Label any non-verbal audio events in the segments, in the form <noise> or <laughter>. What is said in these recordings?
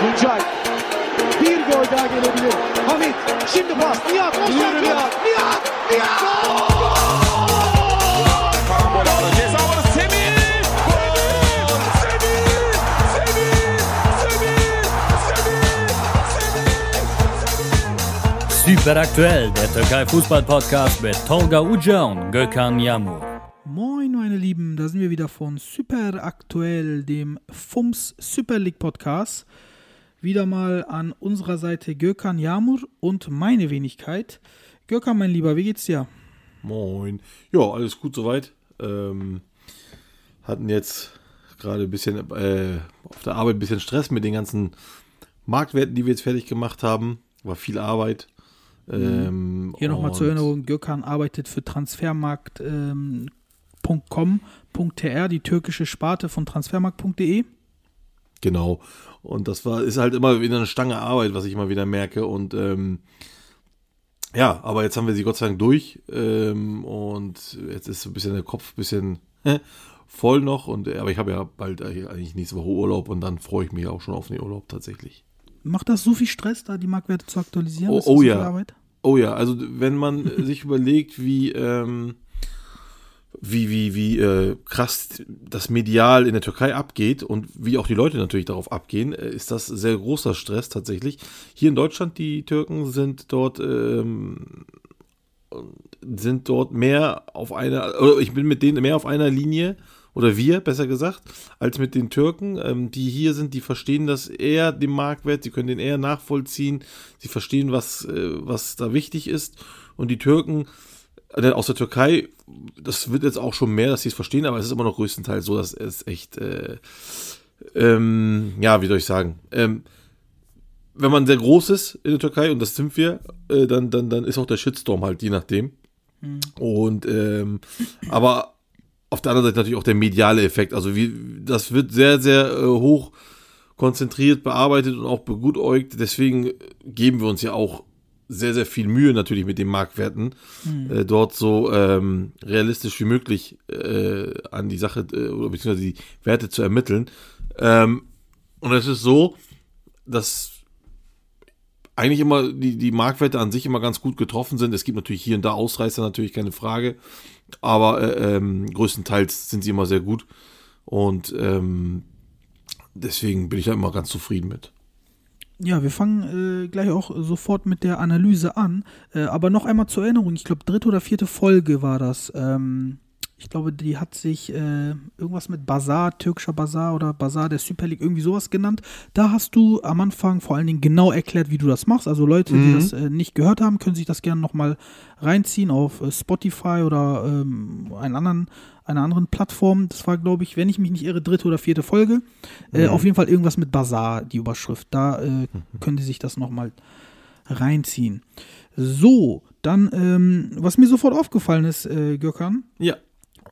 Tuncay. Bir gol daha gelebilir. Hamit. Şimdi pas. Nihat. Nihat. Nihat. Karambol aldı. Ceza alanı Semih. Gol! Semih! Semih! Semih! Semih! Semih! Super aktuell, der Türkei Fußball Podcast mit Tolga Uca und Gökhan Yamur. Sind wir wieder von Super Aktuell, dem FUMS Super League Podcast. Wieder mal an unserer Seite Gökhan Yamur und meine Wenigkeit. Gökhan, mein Lieber, wie geht's dir? Moin. Ja, alles gut soweit. Ähm, hatten jetzt gerade ein bisschen äh, auf der Arbeit ein bisschen Stress mit den ganzen Marktwerten, die wir jetzt fertig gemacht haben. War viel Arbeit. Ähm, Hier nochmal zur Erinnerung, Gökhan arbeitet für transfermarkt.com.tr, die türkische Sparte von transfermarkt.de. Genau. Und das war, ist halt immer wieder eine Stange Arbeit, was ich immer wieder merke. Und ähm, ja, aber jetzt haben wir sie Gott sei Dank durch. Ähm, und jetzt ist so ein bisschen der Kopf ein bisschen voll noch. Und, äh, aber ich habe ja bald eigentlich nächste Woche Urlaub und dann freue ich mich auch schon auf den Urlaub tatsächlich. Macht das so viel Stress, da die Marktwerte zu aktualisieren? Oh, oh ja. Oh ja, also wenn man <laughs> sich überlegt, wie, ähm, wie, wie, wie äh, krass das medial in der Türkei abgeht und wie auch die Leute natürlich darauf abgehen, äh, ist das sehr großer Stress tatsächlich. Hier in Deutschland, die Türken sind dort, ähm, sind dort mehr auf einer, oder ich bin mit denen mehr auf einer Linie, oder wir, besser gesagt, als mit den Türken, ähm, die hier sind, die verstehen das eher, den Marktwert, sie können den eher nachvollziehen, sie verstehen, was, äh, was da wichtig ist. Und die Türken, äh, aus der Türkei, das wird jetzt auch schon mehr, dass sie es verstehen, aber es ist immer noch größtenteils so, dass es echt, äh, ähm, ja, wie soll ich sagen, ähm, wenn man sehr groß ist in der Türkei, und das sind wir, äh, dann, dann, dann ist auch der Shitstorm halt, je nachdem. Und, ähm, aber auf der anderen Seite natürlich auch der mediale Effekt. Also wie, das wird sehr, sehr äh, hoch konzentriert bearbeitet und auch begutäugt. Deswegen geben wir uns ja auch sehr, sehr viel Mühe natürlich mit den Marktwerten, äh, dort so ähm, realistisch wie möglich äh, an die Sache äh, oder beziehungsweise die Werte zu ermitteln. Ähm, und es ist so, dass eigentlich immer die, die Marktwerte an sich immer ganz gut getroffen sind. Es gibt natürlich hier und da Ausreißer, natürlich keine Frage. Aber äh, ähm, größtenteils sind sie immer sehr gut. Und ähm, deswegen bin ich da immer ganz zufrieden mit. Ja, wir fangen äh, gleich auch sofort mit der Analyse an. Äh, aber noch einmal zur Erinnerung, ich glaube, dritte oder vierte Folge war das. Ähm, ich glaube, die hat sich äh, irgendwas mit Bazar, türkischer Bazar oder Bazar der Super League, irgendwie sowas genannt. Da hast du am Anfang vor allen Dingen genau erklärt, wie du das machst. Also Leute, die das äh, nicht gehört haben, können sich das gerne nochmal reinziehen auf äh, Spotify oder ähm, einen anderen, einer anderen Plattform. Das war, glaube ich, wenn ich mich nicht irre, dritte oder vierte Folge. Äh, Auf jeden Fall irgendwas mit Bazar, die Überschrift. Da äh, können die sich das nochmal reinziehen. So, dann, ähm, was mir sofort aufgefallen ist, äh, Gökhan, Ja.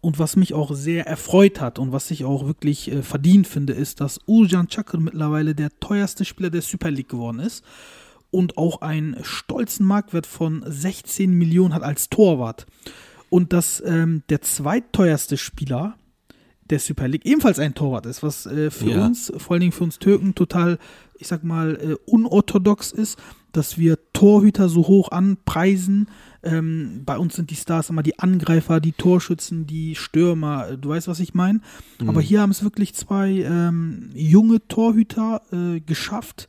und was mich auch sehr erfreut hat und was ich auch wirklich äh, verdient finde, ist, dass Urjan Çakır mittlerweile der teuerste Spieler der Super League geworden ist und auch einen stolzen Marktwert von 16 Millionen hat als Torwart. Und dass ähm, der zweitteuerste Spieler der Super League ebenfalls ein Torwart ist, was äh, für Ja. uns, vor allen Dingen für uns Türken, total, ich sag mal, äh, unorthodox ist, dass wir Torhüter so hoch anpreisen. Ähm, bei uns sind die Stars immer die Angreifer, die Torschützen, die Stürmer, äh, du weißt, was ich meine. Aber hier haben es wirklich zwei ähm, junge Torhüter äh, geschafft,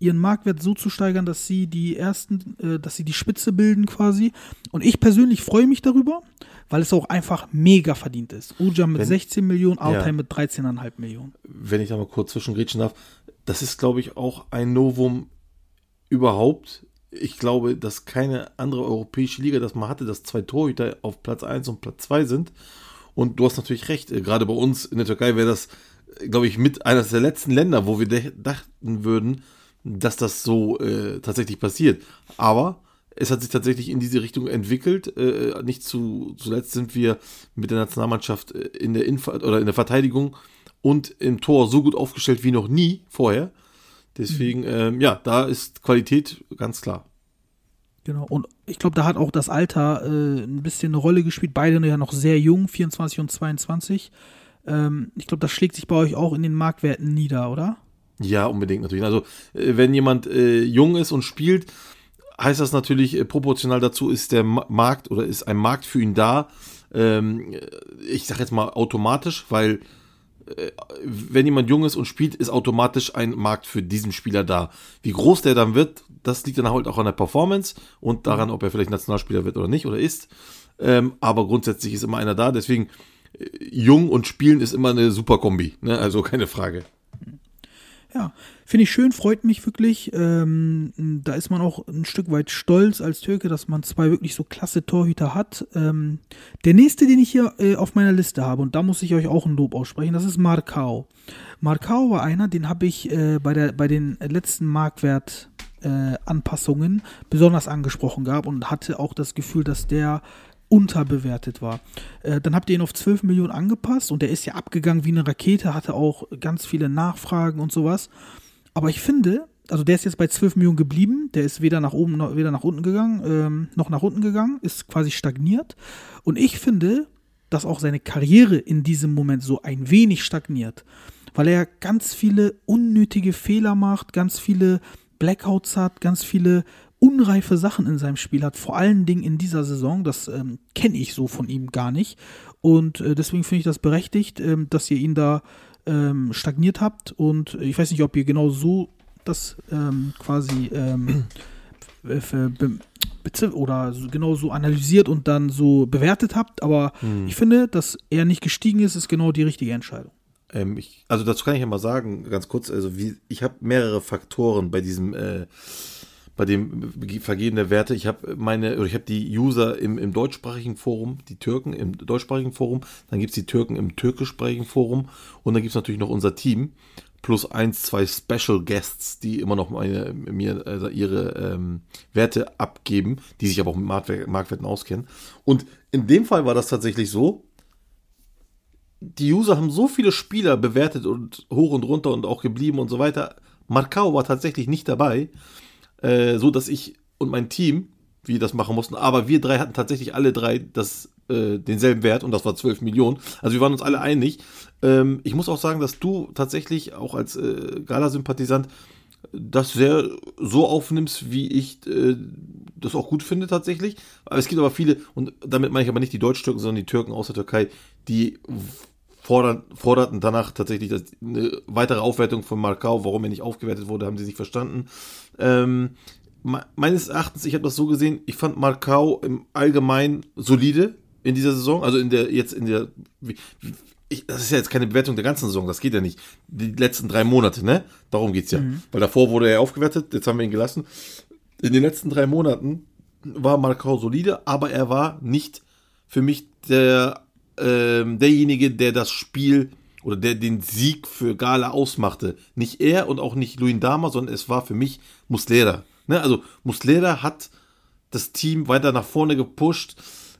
ihren Marktwert so zu steigern, dass sie die ersten, äh, dass sie die Spitze bilden quasi. Und ich persönlich freue mich darüber, weil es auch einfach mega verdient ist. Uja mit Wenn- 16 Millionen, Altay Ja. mit 13,5 Millionen. Wenn ich da mal kurz zwischengrätschen darf, das ist, glaube ich, auch ein Novum überhaupt. Ich glaube, dass keine andere europäische Liga das mal hatte, dass zwei Torhüter auf Platz 1 und Platz 2 sind. Und du hast natürlich recht, äh, gerade bei uns in der Türkei wäre das, äh, glaube ich, mit eines der letzten Länder, wo wir dachten würden, dass das so äh, tatsächlich passiert. Aber es hat sich tatsächlich in diese Richtung entwickelt. Äh, nicht zu, zuletzt sind wir mit der Nationalmannschaft äh, in der Infa oder in der Verteidigung und im Tor so gut aufgestellt wie noch nie vorher. Deswegen, ähm, ja, da ist Qualität ganz klar. Genau. Und ich glaube, da hat auch das Alter äh, ein bisschen eine Rolle gespielt. Beide ja noch sehr jung, 24 und 22. Ähm, ich glaube, das schlägt sich bei euch auch in den Marktwerten nieder, oder? Ja, unbedingt natürlich. Also, äh, wenn jemand äh, jung ist und spielt, heißt das natürlich, äh, proportional dazu ist der Ma Markt oder ist ein Markt für ihn da. Ähm, ich sage jetzt mal automatisch, weil äh, wenn jemand jung ist und spielt, ist automatisch ein Markt für diesen Spieler da. Wie groß der dann wird, das liegt dann halt auch an der Performance und daran, ob er vielleicht Nationalspieler wird oder nicht oder ist. Ähm, aber grundsätzlich ist immer einer da. Deswegen äh, jung und spielen ist immer eine super Kombi. Ne? Also keine Frage. Ja, finde ich schön, freut mich wirklich. Ähm, da ist man auch ein Stück weit stolz als Türke, dass man zwei wirklich so klasse Torhüter hat. Ähm, der nächste, den ich hier äh, auf meiner Liste habe, und da muss ich euch auch ein Lob aussprechen, das ist Markau. Markau war einer, den habe ich äh, bei, der, bei den letzten Marktwert-Anpassungen äh, besonders angesprochen gehabt und hatte auch das Gefühl, dass der unterbewertet war. Äh, dann habt ihr ihn auf 12 Millionen angepasst und der ist ja abgegangen wie eine Rakete, hatte auch ganz viele Nachfragen und sowas. Aber ich finde, also der ist jetzt bei 12 Millionen geblieben, der ist weder nach oben noch weder nach unten gegangen, ähm, noch nach unten gegangen, ist quasi stagniert. Und ich finde, dass auch seine Karriere in diesem Moment so ein wenig stagniert, weil er ganz viele unnötige Fehler macht, ganz viele Blackouts hat, ganz viele unreife Sachen in seinem Spiel hat, vor allen Dingen in dieser Saison. Das ähm, kenne ich so von ihm gar nicht. Und äh, deswegen finde ich das berechtigt, ähm, dass ihr ihn da ähm, stagniert habt. Und ich weiß nicht, ob ihr genau so das ähm, quasi ähm, <clears throat> oder genau so analysiert und dann so bewertet habt. Aber hm. ich finde, dass er nicht gestiegen ist, ist genau die richtige Entscheidung. Ähm, ich, also dazu kann ich ja mal sagen, ganz kurz, also wie, ich habe mehrere Faktoren bei diesem äh, bei dem Vergehen der Werte. Ich habe meine, oder ich habe die User im, im deutschsprachigen Forum, die Türken im deutschsprachigen Forum, dann gibt es die Türken im türkischsprachigen Forum und dann gibt es natürlich noch unser Team plus eins, zwei Special Guests, die immer noch meine, mir also ihre ähm, Werte abgeben, die sich aber auch mit Marktwerten auskennen. Und in dem Fall war das tatsächlich so, die User haben so viele Spieler bewertet und hoch und runter und auch geblieben und so weiter. Marcao war tatsächlich nicht dabei äh, so dass ich und mein Team, wie das machen mussten, aber wir drei hatten tatsächlich alle drei das, äh, denselben Wert und das war 12 Millionen. Also wir waren uns alle einig. Ähm, ich muss auch sagen, dass du tatsächlich auch als äh, Gala-Sympathisant das sehr so aufnimmst, wie ich äh, das auch gut finde tatsächlich. Aber es gibt aber viele, und damit meine ich aber nicht die Deutsch-Türken, sondern die Türken aus der Türkei, die fordern, forderten danach tatsächlich das, eine weitere Aufwertung von Markau. Warum er nicht aufgewertet wurde, haben sie nicht verstanden. Ähm, meines Erachtens, ich habe das so gesehen, ich fand Markau im Allgemeinen solide in dieser Saison, also in der, jetzt in der, ich, das ist ja jetzt keine Bewertung der ganzen Saison, das geht ja nicht. Die letzten drei Monate, ne? Darum geht's ja. Mhm. Weil davor wurde er aufgewertet, jetzt haben wir ihn gelassen. In den letzten drei Monaten war Markau solide, aber er war nicht für mich der, ähm, derjenige, der das Spiel oder der den Sieg für Gala ausmachte. Nicht er und auch nicht Luin Dama, sondern es war für mich Muslera. Ne? Also Muslera hat das Team weiter nach vorne gepusht.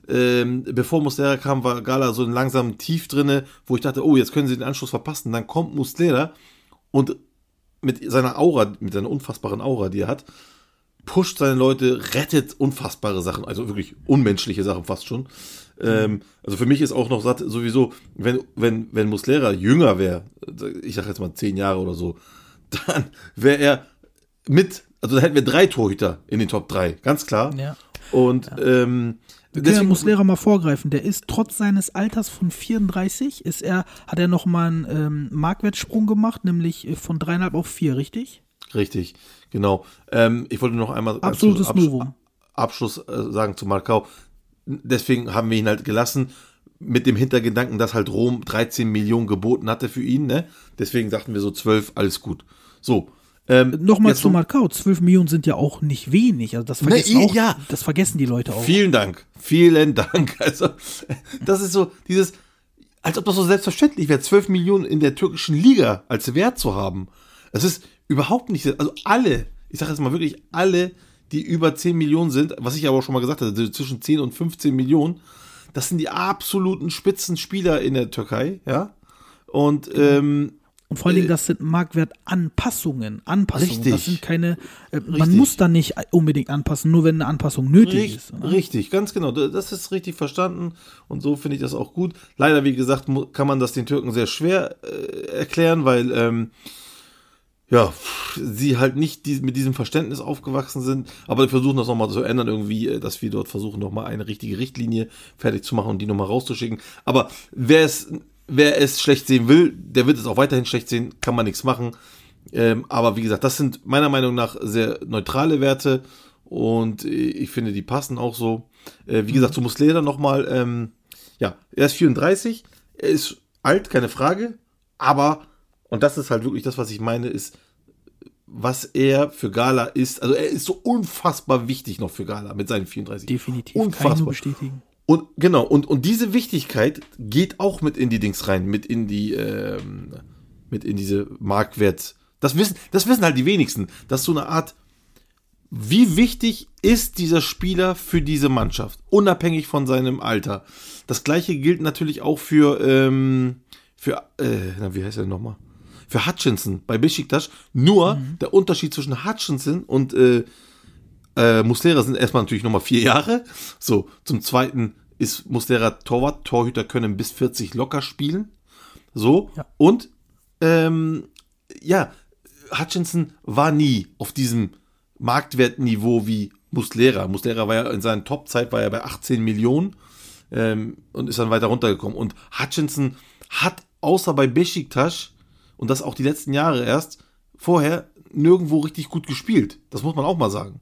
Ähm, bevor Muslera kam, war Gala so ein langsamen Tief drinne, wo ich dachte, oh, jetzt können sie den Anschluss verpassen. Dann kommt Muslera und mit seiner Aura, mit seiner unfassbaren Aura, die er hat, pusht seine Leute, rettet unfassbare Sachen, also wirklich unmenschliche Sachen fast schon. Ähm, also für mich ist auch noch satt, sowieso, wenn, wenn, wenn Muslera jünger wäre, ich sag jetzt mal zehn Jahre oder so, <laughs> dann wäre er mit, also da hätten wir drei Torhüter in den Top 3, ganz klar. Ja. Und ja. ähm, wir können Muslera mal vorgreifen. Der ist trotz seines Alters von 34, ist er, hat er nochmal einen ähm, Marktwertsprung gemacht, nämlich von dreieinhalb auf vier, richtig? Richtig, genau. Ähm, ich wollte noch einmal absolutes Absch Novum. Abschluss äh, sagen zu Markau deswegen haben wir ihn halt gelassen mit dem Hintergedanken, dass halt Rom 13 Millionen geboten hatte für ihn, ne? Deswegen dachten wir so 12, alles gut. So. Ähm, Nochmal zu Markau, 12 Millionen sind ja auch nicht wenig. Also das vergessen, ne, auch, ja. das vergessen die Leute auch. Vielen Dank, vielen Dank. <laughs> Also, das ist so dieses, als ob das so selbstverständlich wäre, 12 Millionen in der türkischen Liga als Wert zu haben. Das ist überhaupt nicht, also alle, ich sage jetzt mal wirklich alle die über 10 Millionen sind, was ich aber auch schon mal gesagt hatte, zwischen 10 und 15 Millionen, das sind die absoluten Spitzenspieler in der Türkei, ja. Und ähm, Und vor allen Dingen, das sind Marktwertanpassungen. Anpassungen. Richtig. Das sind keine, äh, man Richtig. muss da nicht unbedingt anpassen, nur wenn eine Anpassung nötig Richt, ist. ne? richtig, ganz genau. Da- Das ist richtig verstanden und so finde ich das auch gut. Leider, wie gesagt, kann man das den Türken sehr schwer äh, erklären, weil ähm, ja, sie halt nicht die, mit diesem Verständnis aufgewachsen sind, aber wir versuchen das nochmal zu ändern, irgendwie, äh, dass wir dort versuchen, nochmal eine richtige Richtlinie fertig zu machen und die nochmal rauszuschicken. Aber wer es, wer es schlecht sehen will, der wird es auch weiterhin schlecht sehen, kann man nichts machen. Ähm, aber wie gesagt, das sind meiner Meinung nach sehr neutrale Werte und äh, ich finde, die passen auch so. Äh, wie gesagt, zu Muslera nochmal, ähm, ja, er ist 34, er ist alt, keine Frage, aber, und das ist halt wirklich das, was ich meine, ist, was er für Gala ist, also er ist so unfassbar wichtig noch für Gala mit seinen 34. Definitiv. Kann ich Unfassbar. nur bestätigen. Und genau, und, und diese Wichtigkeit geht auch mit in die Dings rein, mit in die, ähm, mit in diese Marktwert. Das wissen, das wissen halt die wenigsten. Das ist so eine Art, wie wichtig ist dieser Spieler für diese Mannschaft, unabhängig von seinem Alter. Das gleiche gilt natürlich auch für, ähm, für, äh, na, wie heißt er nochmal? Für Hutchinson bei Besiktas. Nur der Unterschied zwischen Hutchinson und äh, äh, Muslera sind erstmal natürlich nochmal vier Jahre. So, zum zweiten ist Muslera Torwart. Torhüter können bis 40 locker spielen. So, Ja. und ähm, ja, Hutchinson war nie auf diesem Marktwertniveau wie Muslera. Muslera war ja in seiner Topzeit war er bei 18 Millionen ähm, und ist dann weiter runtergekommen. Und Hutchinson hat außer bei Besiktas und das auch die letzten Jahre erst vorher nirgendwo richtig gut gespielt. Das muss man auch mal sagen.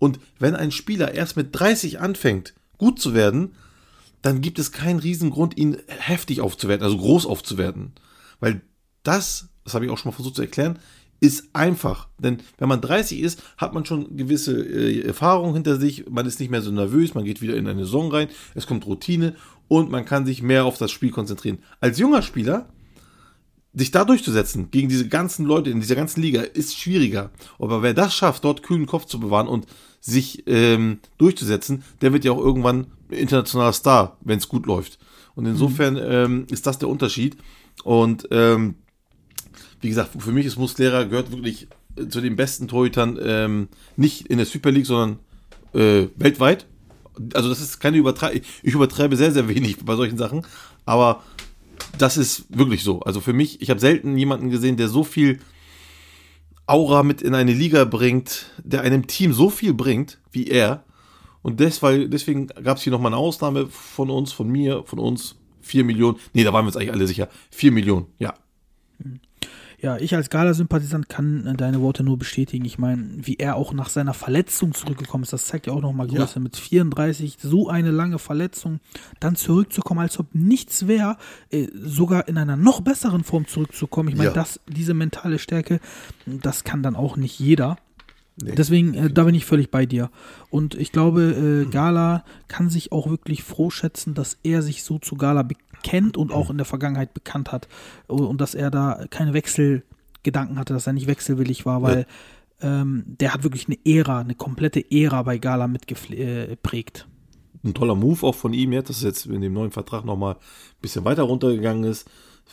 Und wenn ein Spieler erst mit 30 anfängt, gut zu werden, dann gibt es keinen Riesengrund, ihn heftig aufzuwerten, also groß aufzuwerten. Weil das, das habe ich auch schon mal versucht zu erklären, ist einfach. Denn wenn man 30 ist, hat man schon gewisse äh, Erfahrung hinter sich, man ist nicht mehr so nervös, man geht wieder in eine Saison rein, es kommt Routine und man kann sich mehr auf das Spiel konzentrieren. Als junger Spieler sich da durchzusetzen gegen diese ganzen Leute in dieser ganzen Liga ist schwieriger. Aber wer das schafft, dort kühlen Kopf zu bewahren und sich ähm, durchzusetzen, der wird ja auch irgendwann internationaler Star, wenn es gut läuft. Und insofern ähm, ist das der Unterschied. Und ähm, wie gesagt, für mich ist Muslera gehört wirklich äh, zu den besten Torhütern, ähm, nicht in der Super League, sondern äh, weltweit. Also das ist keine Übertreibung. Ich übertreibe sehr, sehr wenig bei solchen Sachen. Aber das ist wirklich so. Also für mich, ich habe selten jemanden gesehen, der so viel Aura mit in eine Liga bringt, der einem Team so viel bringt wie er. Und deswegen, deswegen gab es hier nochmal eine Ausnahme von uns, von mir, von uns. 4 Millionen. Nee, da waren wir uns eigentlich alle sicher. 4 Millionen, ja. Ja, ich als Gala-Sympathisant kann äh, deine Worte nur bestätigen. Ich meine, wie er auch nach seiner Verletzung zurückgekommen ist, das zeigt ja auch nochmal Größe. Ja. Mit 34, so eine lange Verletzung, dann zurückzukommen, als ob nichts wäre, äh, sogar in einer noch besseren Form zurückzukommen. Ich meine, Ja. das, diese mentale Stärke, das kann dann auch nicht jeder. Nee. Deswegen, äh, da bin ich völlig bei dir. Und ich glaube, äh, Gala kann sich auch wirklich froh schätzen, dass er sich so zu Gala bekennt und auch in der Vergangenheit bekannt hat. Und dass er da keine Wechselgedanken hatte, dass er nicht wechselwillig war, weil ähm, der hat wirklich eine Ära, eine komplette Ära bei Gala mitgeprägt. ein toller Move auch von ihm jetzt, dass es jetzt in dem neuen Vertrag nochmal ein bisschen weiter runtergegangen ist,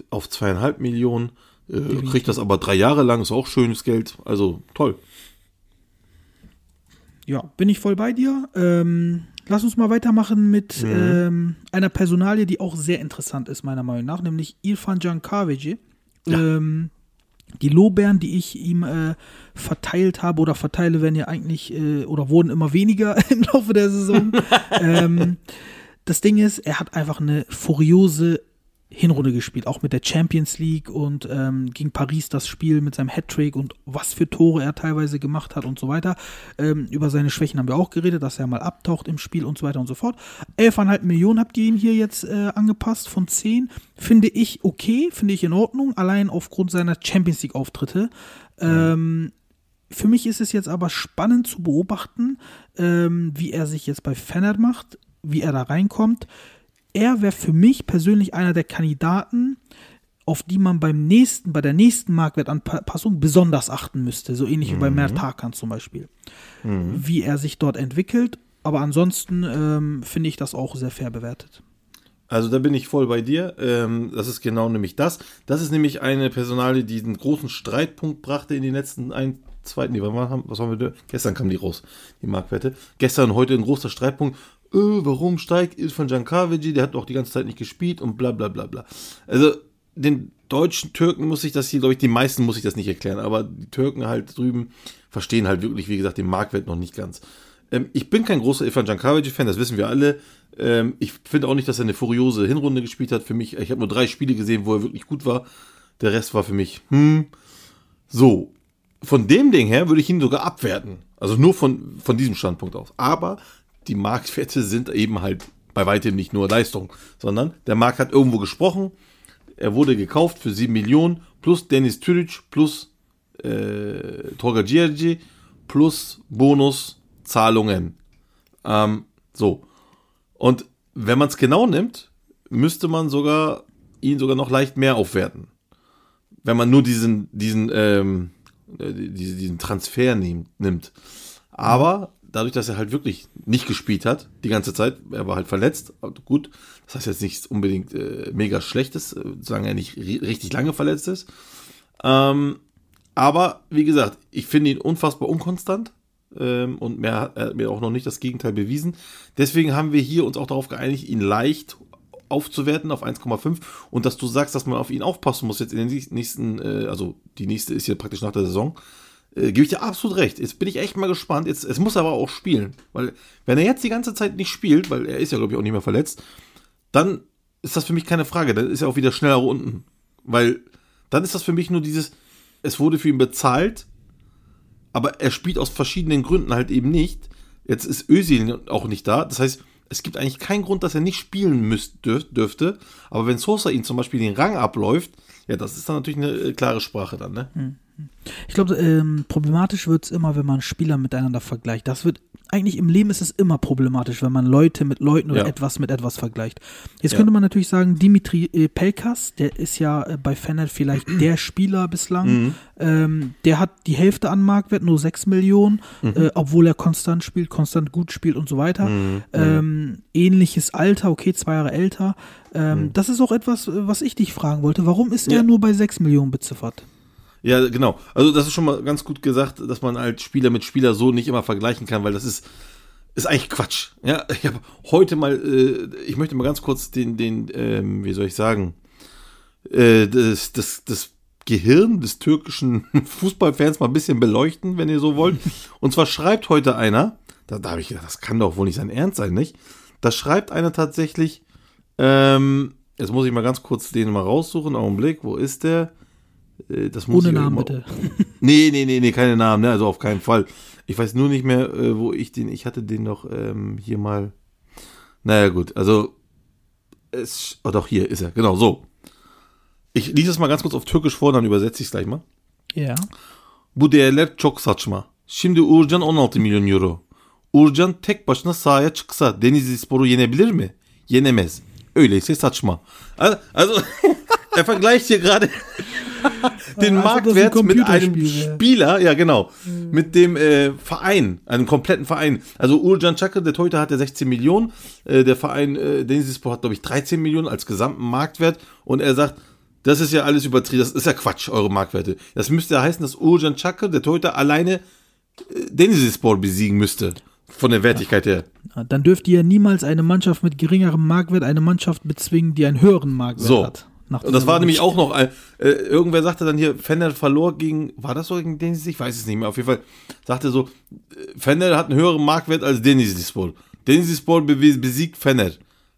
auf zweieinhalb Millionen. Äh, kriegt das aber drei Jahre lang, ist auch schönes Geld. Also toll. Ja, bin ich voll bei dir. Ähm, lass uns mal weitermachen mit ähm, einer Personalie, die auch sehr interessant ist, meiner Meinung nach, nämlich Irfan Jankavici. Ähm, die Lorbeeren, die ich ihm äh, verteilt habe oder verteile, werden ja eigentlich äh, oder wurden immer weniger <laughs> im Laufe der Saison. <laughs> ähm, das Ding ist, er hat einfach eine furiose Hinrunde gespielt, auch mit der Champions League und ähm, gegen Paris das Spiel mit seinem Hattrick und was für Tore er teilweise gemacht hat und so weiter. Ähm, über seine Schwächen haben wir auch geredet, dass er mal abtaucht im Spiel und so weiter und so fort. 11,5 Millionen habt ihr ihn hier jetzt äh, angepasst von 10. Finde ich okay, finde ich in Ordnung, allein aufgrund seiner Champions League Auftritte. Ähm, für mich ist es jetzt aber spannend zu beobachten, ähm, wie er sich jetzt bei Fennert macht, wie er da reinkommt. Er wäre für mich persönlich einer der Kandidaten, auf die man beim nächsten, bei der nächsten Marktwertanpassung besonders achten müsste. So ähnlich wie bei Mertakan zum Beispiel. Wie er sich dort entwickelt. Aber ansonsten ähm, finde ich das auch sehr fair bewertet. Also da bin ich voll bei dir. Ähm, das ist genau nämlich das. Das ist nämlich eine Personalie, die einen großen Streitpunkt brachte in den letzten ein, zwei, nee, was haben wir? Gestern kam die raus, die Marktwerte. Gestern, heute ein großer Streitpunkt. Äh, warum steigt Irfan Jankavici? Der hat doch die ganze Zeit nicht gespielt und bla bla bla bla. Also den deutschen Türken muss ich das hier, glaube ich, die meisten muss ich das nicht erklären, aber die Türken halt drüben verstehen halt wirklich, wie gesagt, den Marktwert noch nicht ganz. Ähm, ich bin kein großer Irfan Jankavici-Fan, das wissen wir alle. Ähm, ich finde auch nicht, dass er eine furiose Hinrunde gespielt hat. Für mich, ich habe nur drei Spiele gesehen, wo er wirklich gut war. Der Rest war für mich, hm. So, von dem Ding her würde ich ihn sogar abwerten. Also nur von, von diesem Standpunkt aus. Aber die Marktwerte sind eben halt bei weitem nicht nur Leistung, sondern der Markt hat irgendwo gesprochen. Er wurde gekauft für 7 Millionen plus Dennis Türic plus äh, Torga Giergi plus Bonuszahlungen. Ähm, so. Und wenn man es genau nimmt, müsste man sogar ihn sogar noch leicht mehr aufwerten. Wenn man nur diesen, diesen, ähm, äh, diese- diesen Transfer nimmt, nimmt. Aber dadurch, dass er halt wirklich nicht gespielt hat, die ganze Zeit, er war halt verletzt, gut, das heißt jetzt nichts unbedingt äh, mega Schlechtes, äh, solange er nicht ri- richtig lange verletzt ist. Ähm, aber wie gesagt, ich finde ihn unfassbar unkonstant ähm, und mehr hat er mir auch noch nicht das Gegenteil bewiesen. Deswegen haben wir hier uns auch darauf geeinigt, ihn leicht aufzuwerten auf 1,5 und dass du sagst, dass man auf ihn aufpassen muss jetzt in den nächsten, äh, also die nächste ist hier praktisch nach der Saison, äh, gebe ich dir absolut recht. Jetzt bin ich echt mal gespannt. Jetzt, es muss er aber auch spielen, weil wenn er jetzt die ganze Zeit nicht spielt, weil er ist ja glaube ich auch nicht mehr verletzt, dann ist das für mich keine Frage. Dann ist er auch wieder schneller unten, weil dann ist das für mich nur dieses, es wurde für ihn bezahlt, aber er spielt aus verschiedenen Gründen halt eben nicht. Jetzt ist Özil auch nicht da. Das heißt, es gibt eigentlich keinen Grund, dass er nicht spielen müsst, dürf, dürfte. Aber wenn Sosa ihn zum Beispiel den Rang abläuft, ja, das ist dann natürlich eine äh, klare Sprache dann, ne? Ich glaube, ähm, problematisch wird es immer, wenn man Spieler miteinander vergleicht. Das wird, eigentlich im Leben ist es immer problematisch, wenn man Leute mit Leuten oder Ja. etwas mit etwas vergleicht. Jetzt Ja. könnte man natürlich sagen, Dimitri äh, Pelkas, der ist ja äh, bei Fener vielleicht <clears throat> der Spieler bislang. Mhm. Ähm, der hat die Hälfte an Marktwert, nur 6 Millionen, Mhm. äh, obwohl er konstant spielt, konstant gut spielt und so weiter. Mhm. Ähm, ähnliches Alter, okay, zwei Jahre älter. Ähm, Das ist auch etwas, äh, was ich dich fragen wollte. Warum ist Mhm. Ja. er nur bei 6 Millionen beziffert? Ja, genau. Also das ist schon mal ganz gut gesagt, dass man halt Spieler mit Spieler so nicht immer vergleichen kann, weil das ist ist eigentlich Quatsch. Ja, ich habe heute mal, äh, ich möchte mal ganz kurz den, den, ähm, wie soll ich sagen, äh, das, das, das Gehirn des türkischen <laughs> Fußballfans mal ein bisschen beleuchten, wenn ihr so wollt. <laughs> Und zwar schreibt heute einer, da, da habe ich gedacht, das kann doch wohl nicht sein Ernst sein, nicht? Da schreibt einer tatsächlich, ähm, jetzt muss ich mal ganz kurz den mal raussuchen, Augenblick, wo ist der? Äh, Das muss Ohne ich Namen bitte. <laughs> Nee, nee, nee, nee, keine Namen, ne? Also auf keinen Fall. Ich weiß nur nicht mehr, äh, wo ich den, ich hatte den doch ähm, hier mal. Naja, gut, also es, oh doch, hier ist er, genau, so. Ich lese es mal ganz kurz auf Türkisch vor, dann übersetze ich es gleich mal. Ja. Bu değerler çok saçma. Şimdi Uğurcan 16 milyon euro. Uğurcan tek başına sahaya çıksa Denizli Spor'u yenebilir mi? Yenemez. Öyleyse saçma. Also, also <laughs> er vergleicht hier gerade <laughs> den Als ob das ein Marktwert mit einem. Spieler, ja genau, mit dem äh, Verein, einem kompletten Verein. Also Uğurcan Çakır, der Torhüter hat ja 16 Millionen, äh, der Verein äh, Denizli Spor hat glaube ich 13 Millionen als gesamten Marktwert und er sagt, das ist ja alles übertrieben, das ist ja Quatsch, eure Marktwerte. Das müsste ja heißen, dass Uğurcan Çakır, der Torhüter, alleine äh, Denizli Spor besiegen müsste. Von der Wertigkeit her. Dann dürfte ja niemals eine Mannschaft mit geringerem Marktwert eine Mannschaft bezwingen, die einen höheren Marktwert So. hat. Und das war nämlich auch noch, ein- äh, irgendwer sagte dann hier, Fennel verlor gegen, war das so gegen Denizli? Ich weiß es nicht mehr. Auf jeden Fall sagte so, äh, Fennel hat einen höheren Marktwert als Denizli Spor. Denizli Spor be besiegt Fennel.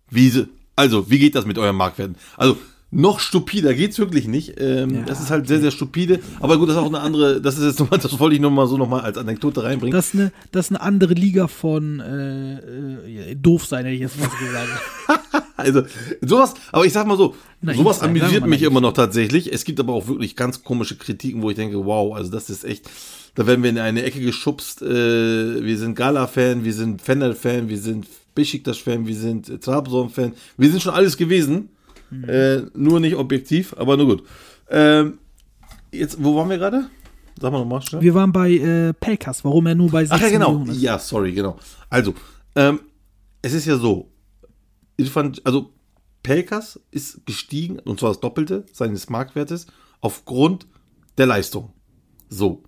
Wie, also, wie geht das mit euren Marktwerten? Also, noch stupider geht's wirklich nicht. Ähm, Ja, das ist halt sehr, sehr stupide. Aber gut, das ist auch eine andere, das ist jetzt <laughs> nochmal, das wollte ich nochmal so nochmal als Anekdote reinbringen. Das ist eine, das ist eine andere Liga von äh, äh, doof sein, hätte ich jetzt fast gesagt. <laughs> Also, sowas, aber ich sag mal so, Naiv sowas amüsiert mich immer noch tatsächlich. Es gibt aber auch wirklich ganz komische Kritiken, wo ich denke, wow, also das ist echt, da werden wir in eine Ecke geschubst. Äh, wir sind Gala-Fan, wir sind Fennel-Fan, wir sind Besiktas-Fan, wir sind Trabzon-Fan. Wir sind schon alles gewesen, Mhm. äh, nur nicht objektiv, aber nur gut. Ähm, jetzt, wo waren wir gerade? Sag mal nochmal schnell. Wir waren bei äh, Pelkas, warum er nur bei 6 Ach ja, genau. Millionen ist. Ja, sorry, genau. Also, ähm, es ist ja so, Irfan, also Pelkas ist gestiegen, und zwar das Doppelte seines Marktwertes, aufgrund der Leistung. So.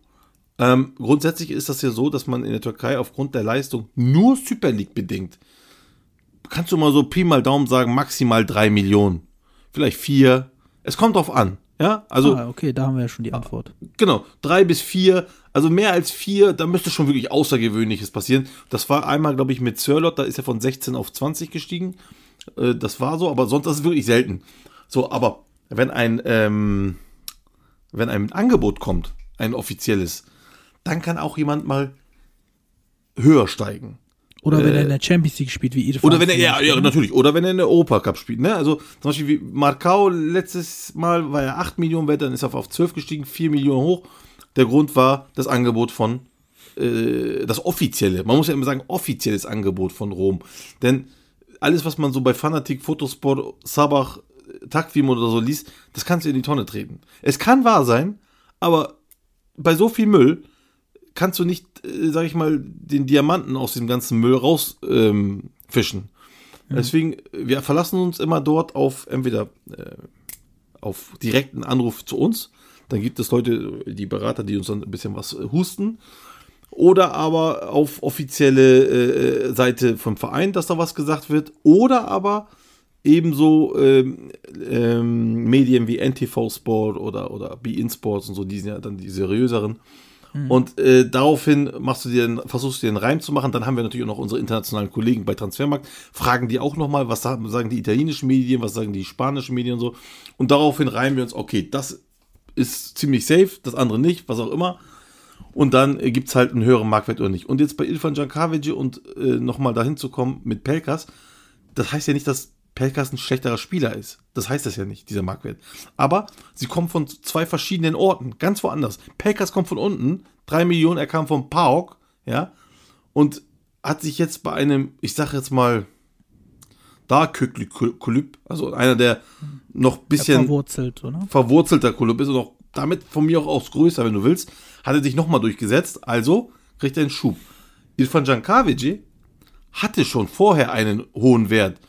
Ähm, grundsätzlich ist das ja so, dass man in der Türkei aufgrund der Leistung nur Super League bedingt. Kannst du mal so Pi mal Daumen sagen, maximal drei Millionen. Vielleicht vier. Es kommt drauf an. Ja, also ah, okay, da haben wir ja schon die Antwort. Genau, drei bis vier, also mehr als vier, da müsste schon wirklich Außergewöhnliches passieren. Das war einmal, glaube ich, mit Sirlot, da ist er von 16 auf 20 gestiegen. Äh, das war so, aber sonst das ist wirklich selten. So, aber wenn ein, ähm, wenn ein Angebot kommt, ein offizielles, dann kann auch jemand mal höher steigen. Oder wenn er in der Champions League spielt, wie Irfan. Oder wenn er, ja, ja, ne? natürlich. Oder wenn er in der Europacup spielt. Ne? Also zum Beispiel wie Marcao letztes Mal war er 8 Millionen wert, dann ist er auf 12 gestiegen, 4 Millionen hoch. Der Grund war das Angebot von, äh, das offizielle, man muss ja immer sagen, offizielles Angebot von Rom. Denn alles, was man so bei Fanatik, Fotosport, Sabach, Takvim oder so liest, das kannst du in die Tonne treten. Es kann wahr sein, aber bei so viel Müll kannst du nicht, äh, sag ich mal, den Diamanten aus dem ganzen Müll rausfischen. Ähm, fischen. Deswegen, wir verlassen uns immer dort auf entweder äh, auf direkten Anruf zu uns. Dann gibt es Leute, die Berater, die uns dann ein bisschen was äh, husten. Oder aber auf offizielle äh, Seite vom Verein, dass da was gesagt wird. Oder aber ebenso ähm, ähm, Medien wie NTV Sport oder, oder Be In Sports und so, die sind ja dann die seriöseren. Und äh, daraufhin machst du dir, einen- versuchst du dir einen Reim zu machen. Dann haben wir natürlich auch noch unsere internationalen Kollegen bei Transfermarkt. Fragen die auch nochmal, was sagen, die italienischen Medien, was sagen die spanischen Medien und so. Und daraufhin reimen wir uns, okay, das ist ziemlich safe, das andere nicht, was auch immer. Und dann äh, gibt es halt einen höheren Marktwert oder nicht. Und jetzt bei Ilfan Jankavic und äh, nochmal dahin zu kommen mit Pelkas, das heißt ja nicht, dass Pelkas ein schlechterer Spieler ist. Das heißt das ja nicht, dieser Marktwert. Aber sie kommen von zwei verschiedenen Orten, ganz woanders. Pelkas kommt von unten, drei Millionen, er kam vom PAOK, ja, und hat sich jetzt bei einem, ich sag jetzt mal, da Kulüb, also einer der noch bisschen verwurzelt, verwurzelter Klub ist und auch damit von mir auch aus größer, wenn du willst, hat er sich nochmal durchgesetzt. Also kriegt er einen Schub. Irfan Jankavici hatte schon vorher einen hohen Wert.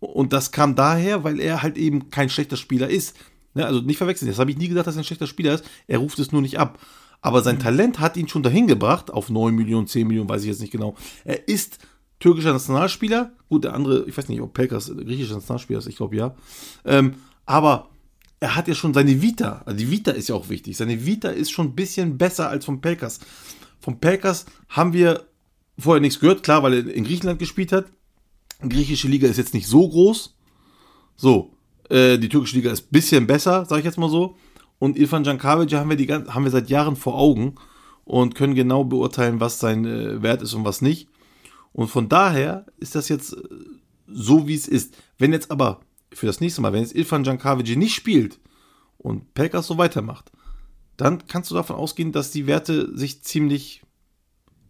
Und das kam daher, weil er halt eben kein schlechter Spieler ist. Ne, also nicht verwechseln. Das habe ich nie gesagt, dass er ein schlechter Spieler ist. Er ruft es nur nicht ab. Aber sein Talent hat ihn schon dahin gebracht, auf 9 Millionen, 10 Millionen, weiß ich jetzt nicht genau. Er ist türkischer Nationalspieler. Gut, der andere, ich weiß nicht, ob Pelkas griechischer Nationalspieler ist, ich glaube ja. Ähm, aber er hat ja schon seine Vita. Also die Vita ist ja auch wichtig. Seine Vita ist schon ein bisschen besser als von Pelkas. Von Pelkas haben wir vorher nichts gehört, klar, weil er in Griechenland gespielt hat. Die griechische Liga ist jetzt nicht so groß. So, äh, die türkische Liga ist ein bisschen besser, sage ich jetzt mal so. Und Irfan Jankavic haben wir, die, haben wir seit Jahren vor Augen und können genau beurteilen, was sein äh, Wert ist und was nicht. Und von daher ist das jetzt äh, so, wie es ist. Wenn jetzt aber für das nächste Mal, wenn jetzt Irfan Jankavic nicht spielt und Pelkas so weitermacht, dann kannst du davon ausgehen, dass die Werte sich ziemlich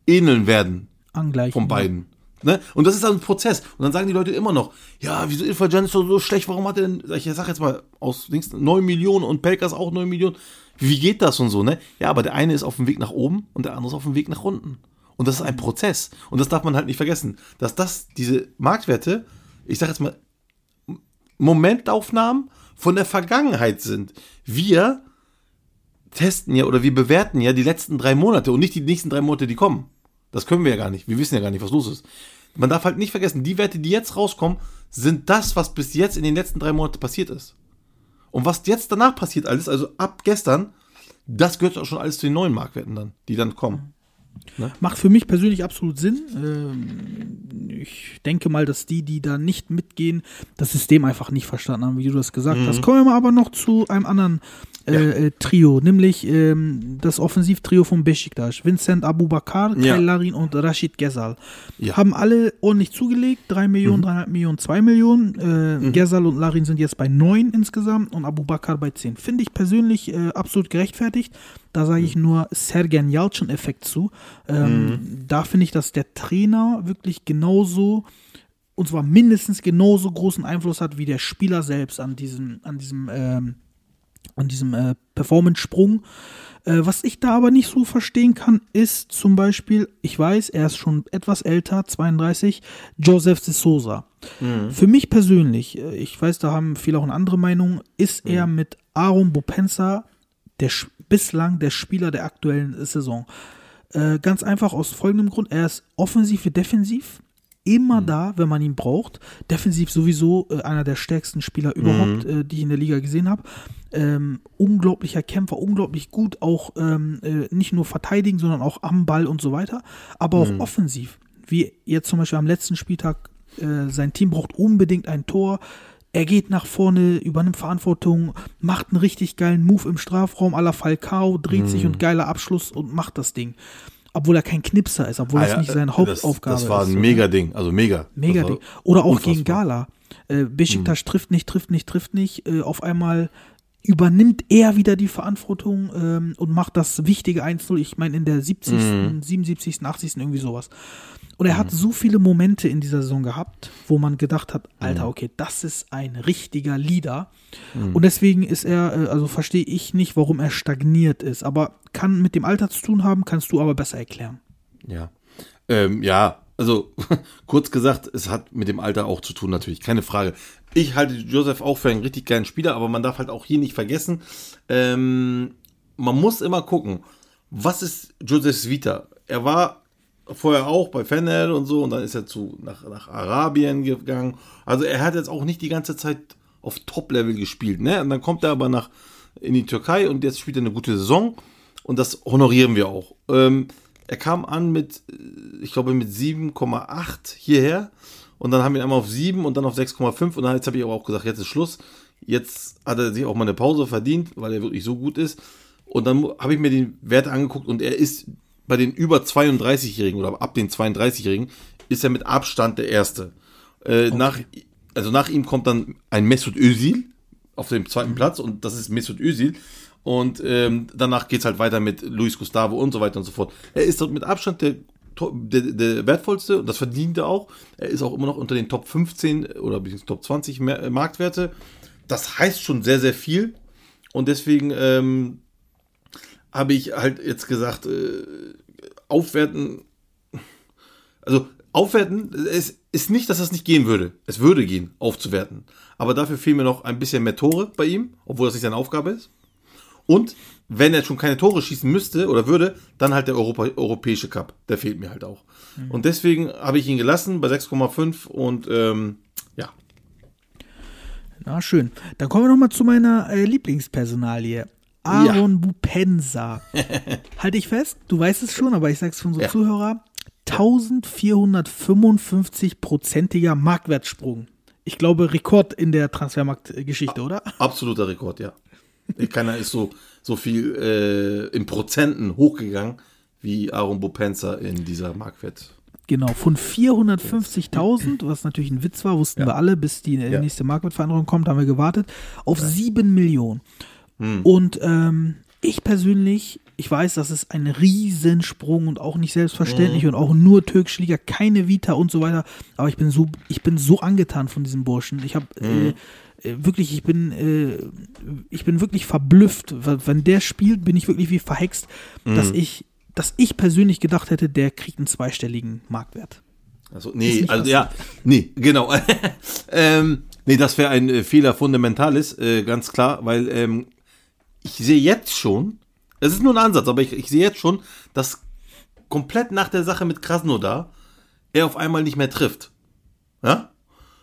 ähneln werden Angleichen. von beiden. Ne? Und das ist dann ein Prozess. Und dann sagen die Leute immer noch, ja, wieso Can ist doch so schlecht, warum hat er denn, ich sag jetzt mal, aus links 9 Millionen und Pelkas auch 9 Millionen. Wie geht das und so, ne? Ja, aber der eine ist auf dem Weg nach oben und der andere ist auf dem Weg nach unten. Und das ist ein Prozess. Und das darf man halt nicht vergessen, dass das, diese Marktwerte, ich sag jetzt mal, Momentaufnahmen von der Vergangenheit sind. Wir testen ja oder wir bewerten ja die letzten drei Monate und nicht die nächsten drei Monate, die kommen. Das können wir ja gar nicht. Wir wissen ja gar nicht, was los ist. Man darf halt nicht vergessen, die Werte, die jetzt rauskommen, sind das, was bis jetzt in den letzten drei Monaten passiert ist. Und was jetzt danach passiert alles, also ab gestern, das gehört auch schon alles zu den neuen Marktwerten dann, die dann kommen. Macht für mich persönlich absolut Sinn. Ähm, ich denke mal, dass die, die da nicht mitgehen, das System einfach nicht verstanden haben, wie du das gesagt hast. Kommen wir mal aber noch zu einem anderen äh, äh, Trio, nämlich ähm, das Offensivtrio von Besiktas. Vincent Abubakar, Ja. Kai Larin und Rashid Ghezal. Ja. Haben alle ordentlich zugelegt. 3 Millionen, 3,5 Millionen, 2 Millionen. Äh, Ghezal und Larin sind jetzt bei 9 insgesamt und Abubakar bei 10. Finde ich persönlich äh, absolut gerechtfertigt. Da sage ich nur Sergen Yalcin-Effekt zu. Ähm, Da finde ich, dass der Trainer wirklich genauso und zwar mindestens genauso großen Einfluss hat wie der Spieler selbst an diesem, an diesem, ähm, an diesem äh, Performance-Sprung. Äh, was ich da aber nicht so verstehen kann, ist zum Beispiel, ich weiß, er ist schon etwas älter, 32, Joseph de Souza. Für mich persönlich, äh, ich weiß, da haben viele auch eine andere Meinung, ist er mit Aaron Bopensa der bislang der Spieler der aktuellen Saison. Äh, ganz einfach aus folgendem Grund, er ist offensiv wie defensiv immer da, wenn man ihn braucht. Defensiv sowieso äh, einer der stärksten Spieler überhaupt, äh, die ich in der Liga gesehen habe. Ähm, unglaublicher Kämpfer, unglaublich gut, auch ähm, äh, nicht nur verteidigen, sondern auch am Ball und so weiter, aber auch offensiv. Wie jetzt zum Beispiel am letzten Spieltag, äh, sein Team braucht unbedingt ein Tor. Er geht nach vorne, übernimmt Verantwortung, macht einen richtig geilen Move im Strafraum à la Falcao, dreht sich und geiler Abschluss und macht das Ding. Obwohl er kein Knipser ist, obwohl das Ah ja, nicht seine das- Hauptaufgabe Das war ist. ein oder? mega Ding, also mega. Mega Das Ding. Oder auch unfassbar. gegen Gala. Äh, Besiktas trifft nicht, trifft nicht, trifft nicht. Äh, auf einmal übernimmt er wieder die Verantwortung ähm, und macht das wichtige 1-0. Ich meine, in der 70., Mhm. 77., 80. irgendwie sowas. Und er hat so viele Momente in dieser Saison gehabt, wo man gedacht hat, Mhm. Alter, okay, das ist ein richtiger Leader. Und deswegen ist er, äh, also verstehe ich nicht, warum er stagniert ist. Aber kann mit dem Alter zu tun haben, kannst du aber besser erklären. Ja. Ähm, ja, also <laughs> kurz gesagt, es hat mit dem Alter auch zu tun, natürlich, keine Frage. Ich halte Joseph auch für einen richtig geilen Spieler, aber man darf halt auch hier nicht vergessen, ähm, man muss immer gucken, was ist Josephs Vita? Er war vorher auch bei Fener und so und dann ist er zu, nach, nach Arabien gegangen. Also er hat jetzt auch nicht die ganze Zeit auf Top-Level gespielt, ne? Und dann kommt er aber nach in die Türkei und jetzt spielt er eine gute Saison und das honorieren wir auch. Ähm, er kam an mit, äh, ich glaube, mit 7,8 hierher und dann haben wir ihn einmal auf 7 und dann auf 6,5 und dann jetzt habe ich aber auch gesagt, jetzt ist Schluss. Jetzt hat er sich auch mal eine Pause verdient, weil er wirklich so gut ist. Und dann habe ich mir den Wert angeguckt und er ist bei den über 32-Jährigen oder ab den 32-Jährigen ist er mit Abstand der Erste. Äh, nach, also nach ihm kommt dann ein Mesut Özil auf dem zweiten Platz und das ist Mesut Özil. Und ähm, danach geht es halt weiter mit Luis Gustavo und so weiter und so fort. Er ist dort mit Abstand der, der, der wertvollste und das verdient er auch. Er ist auch immer noch unter den Top 15 oder beziehungsweise Top 20 Mer- äh, Marktwerte. Das heißt schon sehr, sehr viel. Und deswegen ähm, habe ich halt jetzt gesagt, äh, aufwerten, also aufwerten, es ist nicht, dass das nicht gehen würde. Es würde gehen, aufzuwerten. Aber dafür fehlen mir noch ein bisschen mehr Tore bei ihm, obwohl das nicht seine Aufgabe ist. Und wenn er schon keine Tore schießen müsste oder würde, dann halt der Europa, europäische Cup. Der fehlt mir halt auch. Und deswegen habe ich ihn gelassen bei 6,5 und ähm, ja. Na, schön. Dann kommen wir noch mal zu meiner äh, Lieblingspersonalie. Aaron Bupensa. <laughs> Halte ich fest, du weißt es schon, aber ich sag's für unsere Ja. Zuhörer. 1455-prozentiger Marktwertsprung. Ich glaube, Rekord in der Transfermarktgeschichte, oder? Absoluter Rekord, ja. Keiner ist so, so viel äh, in Prozenten hochgegangen wie Aaron Bopenza in dieser Marktwert. Genau, von 450.000, was natürlich ein Witz war, wussten wir alle, bis die äh, Ja. nächste Marktwertveränderung kommt, haben wir gewartet, auf 7 Millionen. Hm. Und ähm, ich persönlich, ich weiß, das ist ein Riesensprung und auch nicht selbstverständlich Hm. und auch nur türkische Liga, keine Vita und so weiter. Aber ich bin so, ich bin so angetan von diesem Burschen. Ich habe Hm. äh, äh, wirklich, ich bin, äh, ich bin wirklich verblüfft. Wenn der spielt, bin ich wirklich wie verhext, Hm. dass ich, dass ich persönlich gedacht hätte, der kriegt einen zweistelligen Marktwert. Also, nee, also ja, nee, genau. <laughs> ähm, nee, das wäre ein äh, Fehler fundamentalis, äh, ganz klar, weil ähm, ich sehe jetzt schon, es ist nur ein Ansatz, aber ich, ich sehe jetzt schon, dass komplett nach der Sache mit Krasnodar er auf einmal nicht mehr trifft. Ja?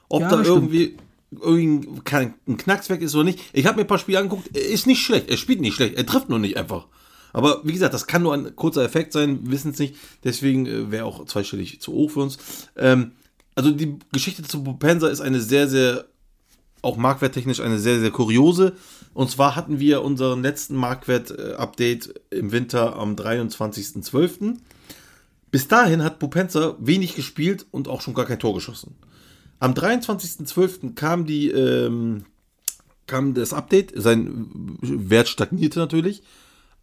Ob Ja, da irgendwie, irgendwie kein, ein Knacks weg ist oder nicht. Ich habe mir ein paar Spiele angeguckt, er ist nicht schlecht, er spielt nicht schlecht, er trifft nur nicht einfach. Aber wie gesagt, das kann nur ein kurzer Effekt sein, wissen es nicht. Deswegen äh, wäre auch zweistellig zu hoch für uns. Ähm, also die Geschichte zu Bopensa ist eine sehr, sehr, auch marktwerttechnisch eine sehr, sehr kuriose. Und zwar hatten wir unseren letzten Marktwert-Update im Winter am 23.12. Bis dahin hat Bopensa wenig gespielt und auch schon gar kein Tor geschossen. Am 23.12. kam die, ähm, kam das Update, sein Wert stagnierte natürlich.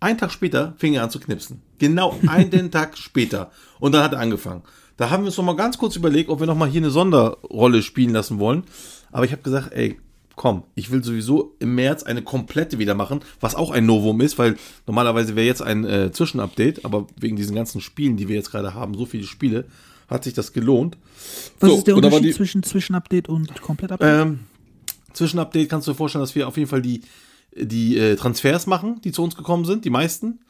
Einen Tag später fing er an zu knipsen. Genau einen <laughs> Tag später. Und dann hat er angefangen. Da haben wir uns noch mal ganz kurz überlegt, ob wir noch mal hier eine Sonderrolle spielen lassen wollen. Aber ich habe gesagt, ey, komm, ich will sowieso im März eine komplette wieder machen, was auch ein Novum ist, weil normalerweise wäre jetzt ein äh, Zwischenupdate, aber wegen diesen ganzen Spielen, die wir jetzt gerade haben, so viele Spiele, hat sich das gelohnt. Was So, ist der Unterschied die- zwischen Zwischenupdate und Komplettupdate? Ähm, Zwischenupdate kannst du dir vorstellen, dass wir auf jeden Fall die, die äh, Transfers machen, die zu uns gekommen sind, die meisten,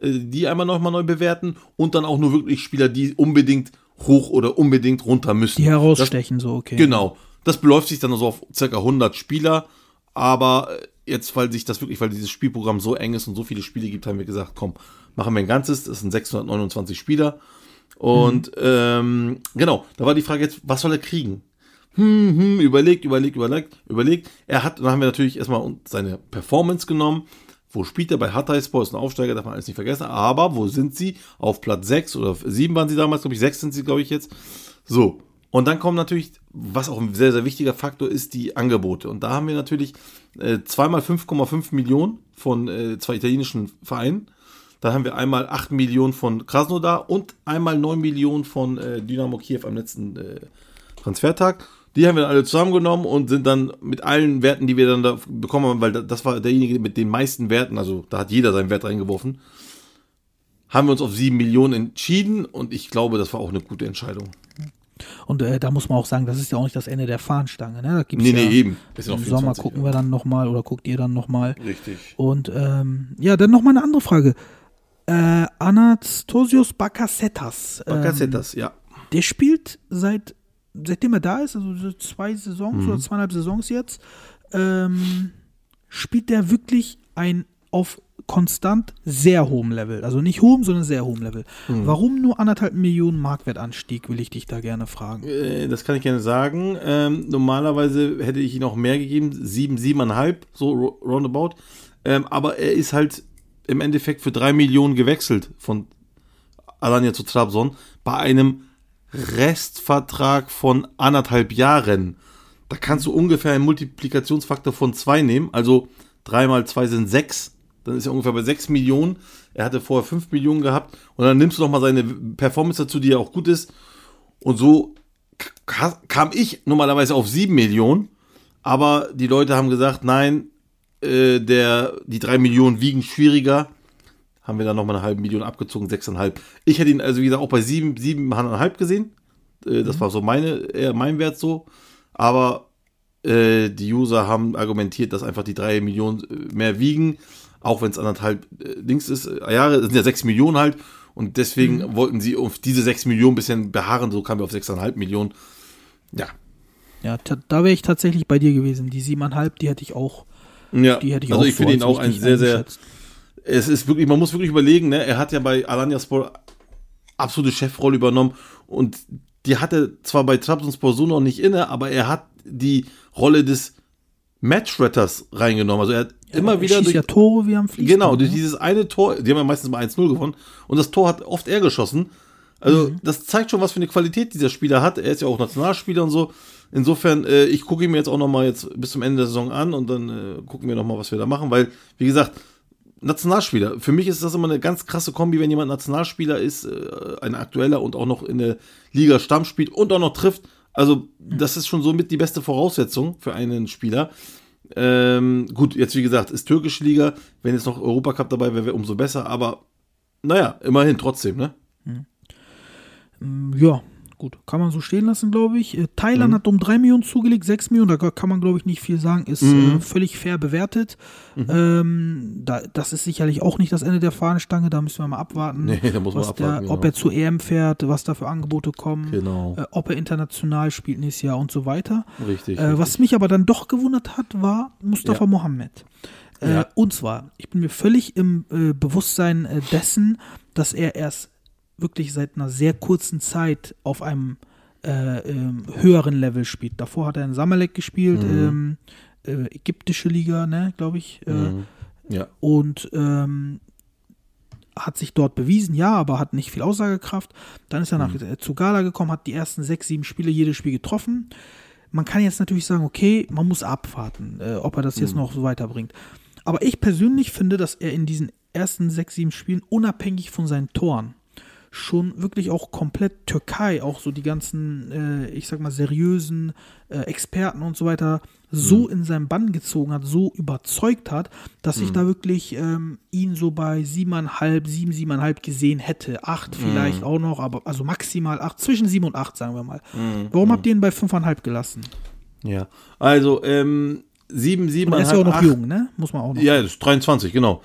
äh, die einmal nochmal neu bewerten und dann auch nur wirklich Spieler, die unbedingt hoch oder unbedingt runter müssen. die herausstechen, so, okay. Das, genau. Das beläuft sich dann so auf circa 100 Spieler, aber äh, jetzt, weil sich das wirklich, weil dieses Spielprogramm so eng ist und so viele Spiele gibt, haben wir gesagt, komm, machen wir ein ganzes, das sind 629 Spieler. Und ähm, genau, da war die Frage jetzt, was soll er kriegen? hm, hm, überlegt, überlegt, überlegt, überlegt. Er hat, dann haben wir natürlich erstmal seine Performance genommen. Wo spielt er? Bei Hatayspor ist ein Aufsteiger, darf man alles nicht vergessen. Aber wo sind sie? Auf Platz 6 oder 7 waren sie damals, glaube ich. 6 sind sie, glaube ich, jetzt. So. Und dann kommt natürlich, was auch ein sehr, sehr wichtiger Faktor ist, die Angebote. Und da haben wir natürlich äh, zweimal 5,5 Millionen von äh, zwei italienischen Vereinen. Dann haben wir einmal 8 Millionen von Krasnodar und einmal 9 Millionen von äh, Dynamo Kiew am letzten äh, Transfertag. Die haben wir alle zusammengenommen und sind dann mit allen Werten, die wir dann da bekommen haben, weil da- das war derjenige mit den meisten Werten, also da hat jeder seinen Wert reingeworfen, haben wir uns auf 7 Millionen entschieden und ich glaube, das war auch eine gute Entscheidung. Und äh, da muss man auch sagen, das ist ja auch nicht das Ende der Fahnenstange. Ne? Da gibt's Nee, ja, nee, eben. Ist Im Sommer 24, gucken ja. wir dann nochmal oder guckt ihr dann nochmal. Richtig. Und ähm, ja, dann nochmal eine andere Frage. Äh, Anastasios Bakasetas. Ähm, Bakasetas, ja. der spielt seit, seitdem er da ist, also so zwei Saisons Mhm. oder zweieinhalb Saisons jetzt, ähm, spielt der wirklich ein auf konstant sehr hohem Level. Also nicht hohem, sondern sehr hohem Level. Mhm. Warum nur anderthalb Millionen Marktwertanstieg, will ich dich da gerne fragen. Äh, Das kann ich gerne sagen. Ähm, normalerweise hätte ich ihm auch mehr gegeben, sieben, siebeneinhalb, so ro- roundabout. Ähm, aber er ist halt im Endeffekt für drei Millionen gewechselt von Alanya zu Trabzon bei einem Restvertrag von anderthalb Jahren. Da kannst du ungefähr einen Multiplikationsfaktor von zwei nehmen. Also drei mal zwei sind sechs. Dann ist er ungefähr bei sechs Millionen. Er hatte vorher fünf Millionen gehabt. Und dann nimmst du noch mal seine Performance dazu, die ja auch gut ist. Und so ka- kam ich normalerweise auf 7 Millionen, aber die Leute haben gesagt, nein, äh, der, die 3 Millionen wiegen schwieriger. Haben wir dann nochmal eine halbe Million abgezogen, 6,5. Ich hätte ihn also, wie gesagt, auch bei 7, 7,5 gesehen. Äh, das war so meine, eher mein Wert so. Aber äh, die User haben argumentiert, dass einfach die 3 Millionen äh, mehr wiegen, auch wenn es anderthalb äh, Dings ist, äh, Jahre, es sind ja 6 Millionen halt. Und deswegen wollten sie auf diese 6 Millionen ein bisschen beharren, so kamen wir auf 6,5 Millionen. Ja. Ja, da wäre ich tatsächlich bei dir gewesen. Die siebeneinhalb, die hätte ich auch, ja. die hätte ich also auch ich finde ihn auch ein sehr, sehr. Es ist wirklich, man muss wirklich überlegen, ne? Er hat ja bei Alanya Sport absolute Chefrolle übernommen und die hatte zwar bei Trabzonspor so noch nicht inne, aber er hat die Rolle des Matchretters reingenommen. Also er hat immer Er wieder durch, ja Tore wie am Fließen. Genau, durch ne? dieses eine Tor, die haben ja meistens mal 1-0 gewonnen und das Tor hat oft er geschossen. Also, das zeigt schon, was für eine Qualität dieser Spieler hat. Er ist ja auch Nationalspieler und so. Insofern, äh, ich gucke ihn mir jetzt auch noch mal jetzt bis zum Ende der Saison an und dann äh, gucken wir noch mal, was wir da machen, weil, wie gesagt, Nationalspieler. Für mich ist das immer eine ganz krasse Kombi, wenn jemand Nationalspieler ist, äh, ein aktueller und auch noch in der Liga Stamm spielt und auch noch trifft. Also, das ist schon somit die beste Voraussetzung für einen Spieler. Ähm, gut, jetzt wie gesagt, ist türkische Liga. Wenn jetzt noch Europacup dabei wäre, wäre umso besser. Aber naja, immerhin trotzdem, ne? Ja, gut. Kann man so stehen lassen, glaube ich. Äh, Thailand hat um 3 Millionen zugelegt, 6 Millionen, da kann man, glaube ich, nicht viel sagen. Ist äh, völlig fair bewertet. Ähm, da, das ist sicherlich auch nicht das Ende der Fahnenstange, da müssen wir mal abwarten. <laughs> Nee, da muss man abwarten, Der, Ob genau. er zu EM fährt, was da für Angebote kommen, Genau. äh, ob er international spielt nächstes Jahr und so weiter. Richtig. Äh, was mich aber dann doch gewundert hat, war Mustafa Ja. Mohammed. Äh, Ja. Und zwar, ich bin mir völlig im äh, Bewusstsein äh, dessen, dass er erst wirklich seit einer sehr kurzen Zeit auf einem äh, ähm, höheren Level spielt. Davor hat er in Samalek gespielt, ähm, äh, ägyptische Liga, ne, glaube ich. Äh, Mhm. Ja. und ähm, hat sich dort bewiesen, ja, aber hat nicht viel Aussagekraft. Dann ist er nach äh, zu Gala gekommen, hat die ersten sechs, sieben Spiele jedes Spiel getroffen. Man kann jetzt natürlich sagen, okay, man muss abwarten, äh, ob er das jetzt noch so weiterbringt. Aber ich persönlich finde, dass er in diesen ersten sechs, sieben Spielen unabhängig von seinen Toren schon wirklich auch komplett Türkei, auch so die ganzen, äh, ich sag mal, seriösen äh, Experten und so weiter, so in seinen Bann gezogen hat, so überzeugt hat, dass ich da wirklich ähm, ihn so bei siebeneinhalb, sieben, siebeneinhalb gesehen hätte. Acht vielleicht auch noch, aber also maximal acht, zwischen sieben und acht, sagen wir mal. Warum habt ihr ihn bei fünfeinhalb gelassen? Ja. Also, ähm, sieben, sieben, Und er ist ja auch noch jung, ne? Muss man auch noch. Ja, das ist 23, genau.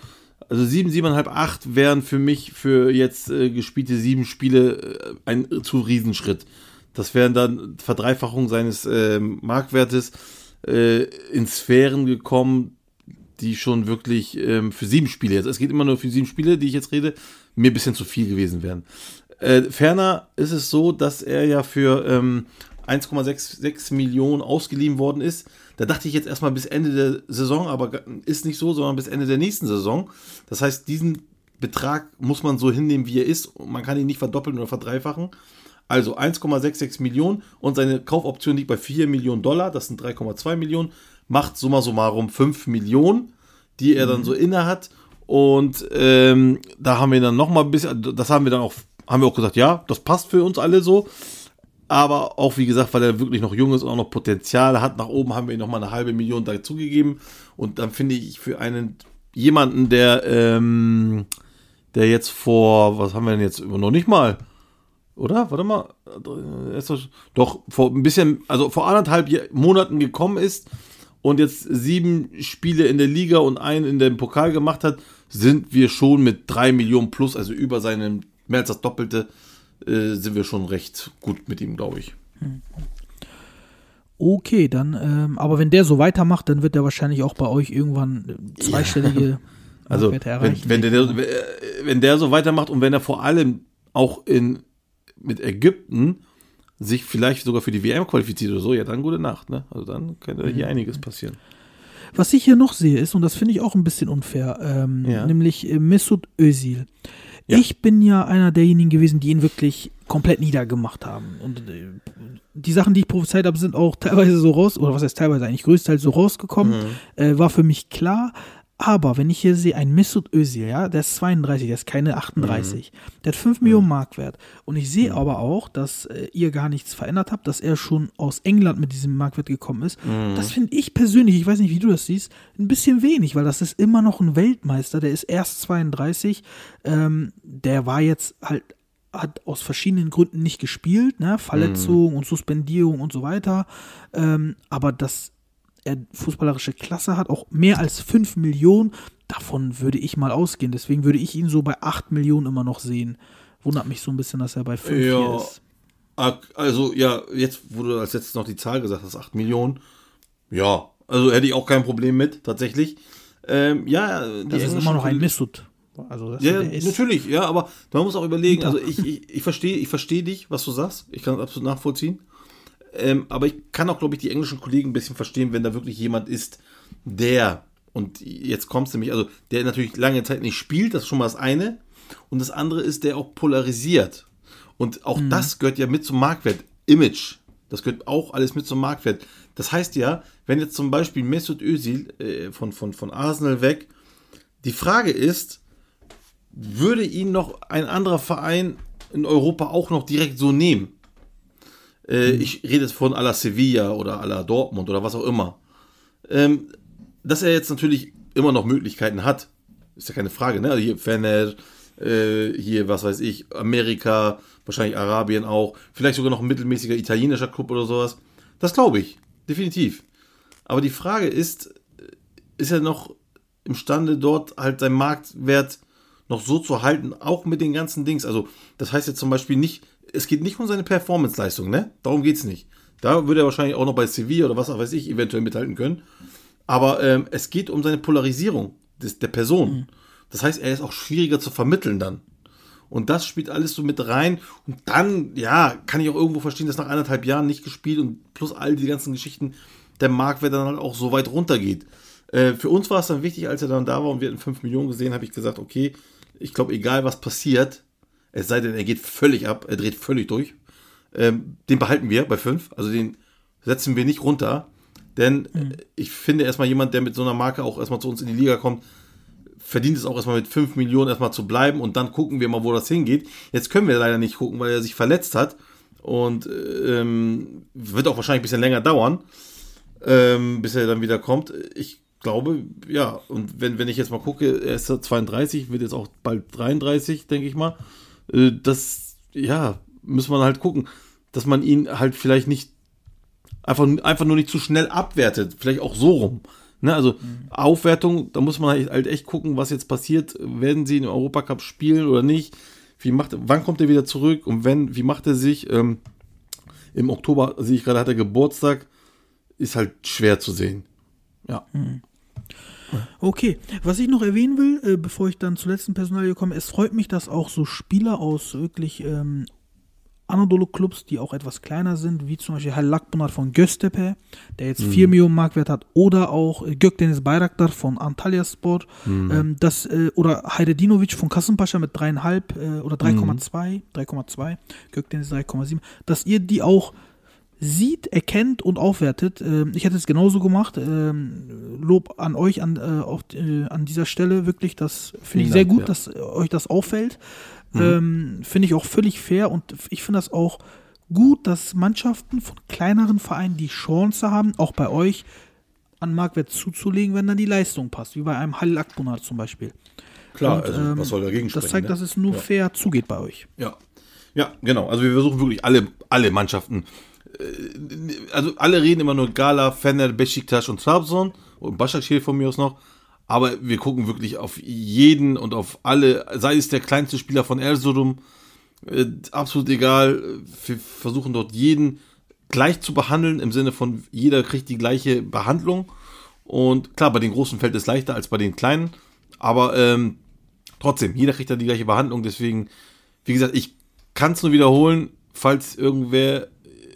Also sieben, siebeneinhalb, acht wären für mich für jetzt äh, gespielte sieben Spiele äh, ein zu Riesenschritt. Das wären dann Verdreifachung seines ähm, Marktwertes äh, in Sphären gekommen, die schon wirklich ähm, für sieben Spiele jetzt, es geht immer nur für sieben Spiele, die ich jetzt rede, mir ein bisschen zu viel gewesen wären. Äh, ferner ist es so, dass er ja für ähm, 1,66 Millionen ausgeliehen worden ist. Da dachte ich jetzt erstmal bis Ende der Saison, aber ist nicht so, sondern bis Ende der nächsten Saison. Das heißt, diesen Betrag muss man so hinnehmen, wie er ist. Und man kann ihn nicht verdoppeln oder verdreifachen. Also 1,66 Millionen und seine Kaufoption liegt bei 4 Millionen Dollar, das sind 3,2 Millionen, macht summa summarum 5 Millionen, die er dann so inne hat. Und ähm, da haben wir dann nochmal ein bisschen, das haben wir dann auch, haben wir auch gesagt, ja, das passt für uns alle so. Aber auch, wie gesagt, weil er wirklich noch jung ist und auch noch Potenzial hat, nach oben haben wir ihm nochmal eine halbe Million dazugegeben. Und dann finde ich für einen, jemanden, der, ähm, der jetzt vor, was haben wir denn jetzt, noch nicht mal, oder? Warte mal. Äh, Doch, vor ein bisschen, also vor anderthalb Monaten gekommen ist und jetzt sieben Spiele in der Liga und einen in dem Pokal gemacht hat, sind wir schon mit drei Millionen plus, also über seinem mehr als das Doppelte, äh, sind wir schon recht gut mit ihm, glaube ich. Okay, dann, ähm, aber wenn der so weitermacht, dann wird er wahrscheinlich auch bei euch irgendwann zweistellige <laughs> Also, wenn, erreichen. wenn, der, äh, wenn der so weitermacht und wenn er vor allem auch in, mit Ägypten sich vielleicht sogar für die WM qualifiziert oder so, ja, dann gute Nacht, ne? Also dann könnte hier einiges passieren. Was ich hier noch sehe ist, und das finde ich auch ein bisschen unfair, ähm, Ja. nämlich äh, Mesut Özil. Ja. Ich bin ja einer derjenigen gewesen, die ihn wirklich komplett niedergemacht haben. Und äh, die Sachen, die ich prophezeit habe, sind auch teilweise so raus, oder was heißt teilweise eigentlich größtenteils so rausgekommen. Äh, war für mich klar. Aber wenn ich hier sehe, ein Mesut Özil, ja, der ist 32, der ist keine 38, der hat 5 Millionen Marktwert. Und ich sehe aber auch, dass äh, ihr gar nichts verändert habt, dass er schon aus England mit diesem Marktwert gekommen ist. Das finde ich persönlich, ich weiß nicht, wie du das siehst, ein bisschen wenig, weil das ist immer noch ein Weltmeister, der ist erst 32, ähm, der war jetzt halt hat aus verschiedenen Gründen nicht gespielt, ne? Verletzung und Suspendierung und so weiter. Ähm, aber dass er fußballerische Klasse hat, auch mehr als 5 Millionen, davon würde ich mal ausgehen. Deswegen würde ich ihn so bei 8 Millionen immer noch sehen. Wundert mich so ein bisschen, dass er bei 5 Ja. ist. Also, ja, jetzt, wo du als letztes noch die Zahl gesagt hast, 8 Millionen. Ja, also hätte ich auch kein Problem mit, tatsächlich. Ähm, ja, Das ist immer noch ein Missut. Also das, Ja, natürlich, ja, aber man muss auch überlegen, also ich, ich, ich verstehe ich verstehe dich, was du sagst, ich kann das absolut nachvollziehen, ähm, aber ich kann auch, glaube ich, die englischen Kollegen ein bisschen verstehen, wenn da wirklich jemand ist, der, und jetzt kommst du nämlich, also der natürlich lange Zeit nicht spielt, das ist schon mal das eine, und das andere ist, der auch polarisiert. Und auch das gehört ja mit zum Marktwert. Image, das gehört auch alles mit zum Marktwert. Das heißt ja, wenn jetzt zum Beispiel Mesut Özil äh, von, von, von Arsenal weg, die Frage ist, würde ihn noch ein anderer Verein in Europa auch noch direkt so nehmen? Äh, Ich rede jetzt von à la Sevilla oder à la Dortmund oder was auch immer. Ähm, dass er jetzt natürlich immer noch Möglichkeiten hat, ist ja keine Frage, ne? Also hier Fener, äh, hier, was weiß ich, Amerika, wahrscheinlich Arabien auch, vielleicht sogar noch ein mittelmäßiger italienischer Club oder sowas. Das glaube ich, definitiv. Aber die Frage ist, ist er noch imstande, dort halt seinen Marktwert noch so zu halten, auch mit den ganzen Dings. Also, das heißt jetzt zum Beispiel nicht, es geht nicht um seine Performance-Leistung, ne? Darum geht's nicht. Da würde er wahrscheinlich auch noch bei Sevilla oder was auch weiß ich eventuell mithalten können. Aber ähm, es geht um seine Polarisierung des, der Person. Das heißt, er ist auch schwieriger zu vermitteln dann. Und das spielt alles so mit rein. Und dann, ja, kann ich auch irgendwo verstehen, dass nach anderthalb Jahren nicht gespielt und plus all die ganzen Geschichten der Marktwert dann halt auch so weit runtergeht. Äh, für uns war es dann wichtig, als er dann da war und wir hatten 5 Millionen gesehen, habe ich gesagt, okay, ich glaube, egal was passiert, es sei denn, er geht völlig ab, er dreht völlig durch, ähm, den behalten wir bei 5. Also den setzen wir nicht runter. Denn äh, ich finde erstmal jemand, der mit so einer Marke auch erstmal zu uns in die Liga kommt, verdient es auch erstmal mit 5 Millionen erstmal zu bleiben und dann gucken wir mal, wo das hingeht. Jetzt können wir leider nicht gucken, weil er sich verletzt hat und ähm, wird auch wahrscheinlich ein bisschen länger dauern, ähm, bis er dann wieder kommt. Ich glaube, ja, und wenn, wenn ich jetzt mal gucke, er ist 32, wird jetzt auch bald 33, denke ich mal. Äh, das, ja, muss man halt gucken, dass man ihn halt vielleicht nicht einfach, einfach nur nicht zu schnell abwertet. Vielleicht auch so rum. Ne, also Aufwertung, da muss man halt halt echt gucken, was jetzt passiert. Werden sie in Europacup spielen oder nicht? Wie macht, wann kommt er wieder zurück? Und wenn, wie macht er sich? Ähm, Im Oktober sehe ich gerade, hat er Geburtstag. Ist halt schwer zu sehen. Ja. Okay, was ich noch erwähnen will, äh, bevor ich dann zur letzten Personalie komme, es freut mich, dass auch so Spieler aus wirklich ähm, Anadolu-Clubs, die auch etwas kleiner sind, wie zum Beispiel Halil Akbunar von Göztepe, der jetzt 4 Millionen Markwert hat, oder auch äh, Gökdeniz Bayraktar von Antalyaspor, ähm, das, äh, oder Hajdedinovic von Kasımpaşa mit 3,5 äh, oder 3,2, 3,2, Gökdeniz 3,7, dass ihr die auch sieht, erkennt und aufwertet. Ähm, ich hätte es genauso gemacht. Ähm, Lob an euch an, äh, auf, äh, an dieser Stelle wirklich. Das finde ich sehr gut, ja. dass äh, euch das auffällt. Ähm, finde ich auch völlig fair und ich finde das auch gut, dass Mannschaften von kleineren Vereinen die Chance haben, auch bei euch an Marktwert zuzulegen, wenn dann die Leistung passt, wie bei einem Halil Akbunar zum Beispiel. Klar, Und, also ähm, was soll dagegen Das sprechen? zeigt, ne? dass es nur Ja. fair zugeht bei euch. Ja. Ja, genau. Also wir versuchen wirklich alle, alle Mannschaften. äh, Also alle reden immer nur Gala, Fener, Besiktas und Trabzon und Başakşehir von mir aus noch. Aber wir gucken wirklich auf jeden und auf alle, sei es der kleinste Spieler von Erzurum, äh, absolut egal. Wir versuchen dort jeden gleich zu behandeln, im Sinne von jeder kriegt die gleiche Behandlung. Und klar, bei den großen fällt es leichter als bei den kleinen. Aber ähm, trotzdem, jeder kriegt da die gleiche Behandlung. Deswegen, wie gesagt, ich kann es nur wiederholen, falls irgendwer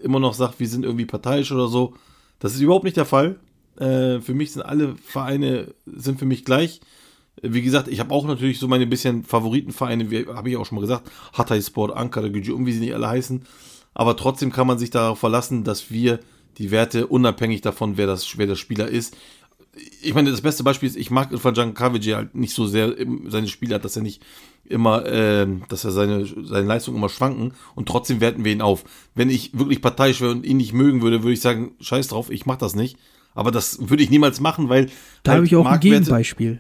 immer noch sagt, wir sind irgendwie parteiisch oder so. Das ist überhaupt nicht der Fall. Äh, für mich sind alle Vereine sind für mich gleich. Wie gesagt, ich habe auch natürlich so meine bisschen Favoritenvereine, wie habe ich auch schon mal gesagt, Hatay Sport, Ankara Gücü wie sie nicht alle heißen. Aber trotzdem kann man sich darauf verlassen, dass wir die Werte unabhängig davon, wer das, wer der Spieler ist. Ich meine, das beste Beispiel ist, ich mag von Kavici halt nicht so sehr seine Spiele hat, dass er nicht immer, ähm, dass er seine, seine Leistung immer schwanken und trotzdem werten wir ihn auf. Wenn ich wirklich parteiisch wäre und ihn nicht mögen würde, würde ich sagen, scheiß drauf, ich mach das nicht. Aber das würde ich niemals machen, weil Da halt habe ich auch ein Marktwerte- Gegenbeispiel.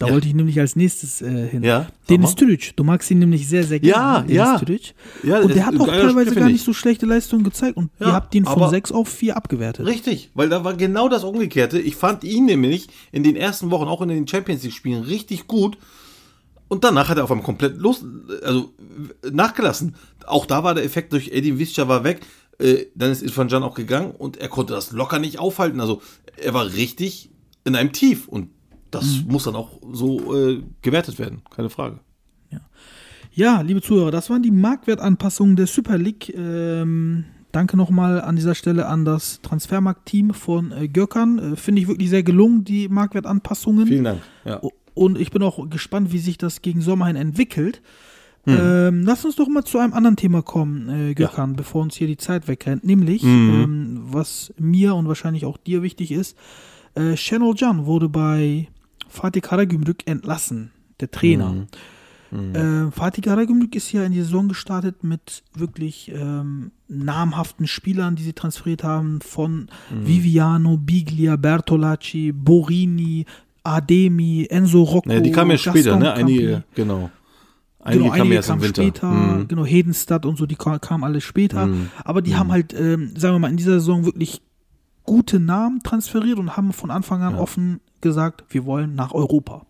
Da Ja. wollte ich nämlich als nächstes äh, hin. Ja, mal. Türic. Du magst ihn nämlich sehr, sehr gerne. Ja, Dennis ja. Türic. Ja, und der hat auch teilweise gar nicht ich. so schlechte Leistungen gezeigt. Und ihr Ja, habt ihn von aber- 6 auf 4 abgewertet. Richtig, weil da war genau das Umgekehrte. Ich fand ihn nämlich in den ersten Wochen, auch in den Champions League-Spielen, richtig gut. Und danach hat er auf einmal komplett los, also nachgelassen. Auch da war der Effekt durch Eddie Visca war weg. Äh, dann ist Irfan Can auch gegangen und er konnte das locker nicht aufhalten. Also er war richtig in einem Tief und das muss dann auch so äh, gewertet werden, keine Frage. Ja, liebe Zuhörer, das waren die Marktwertanpassungen der Super League. Ähm, danke nochmal an dieser Stelle an das Transfermarkt-Team von äh, Gökhan. Äh, Finde ich wirklich sehr gelungen, die Marktwertanpassungen. Vielen Dank. Ja. Und ich bin auch gespannt, wie sich das gegen Sommer hin entwickelt. Ähm, lass uns doch mal zu einem anderen Thema kommen, äh, Gökhan, bevor uns hier die Zeit wegrennt. Nämlich, ähm, was mir und wahrscheinlich auch dir wichtig ist, äh, Şenol Can wurde bei Fatih Karagümrük entlassen, der Trainer. Äh, Fatih Karagümrük ist ja in die Saison gestartet mit wirklich ähm, namhaften Spielern, die sie transferiert haben, von Viviano, Biglia, Bertolacci, Borini, Ademi, Enzo Rocco. Ja, die kamen ja später, ne? Einige, genau. Einige Genau, kamen einige erst Winter. später, Mhm. genau, Hedenstadt und so, die ka- kamen alle später. Aber die haben halt, ähm, sagen wir mal, in dieser Saison wirklich gute Namen transferiert und haben von Anfang an offen gesagt, wir wollen nach Europa.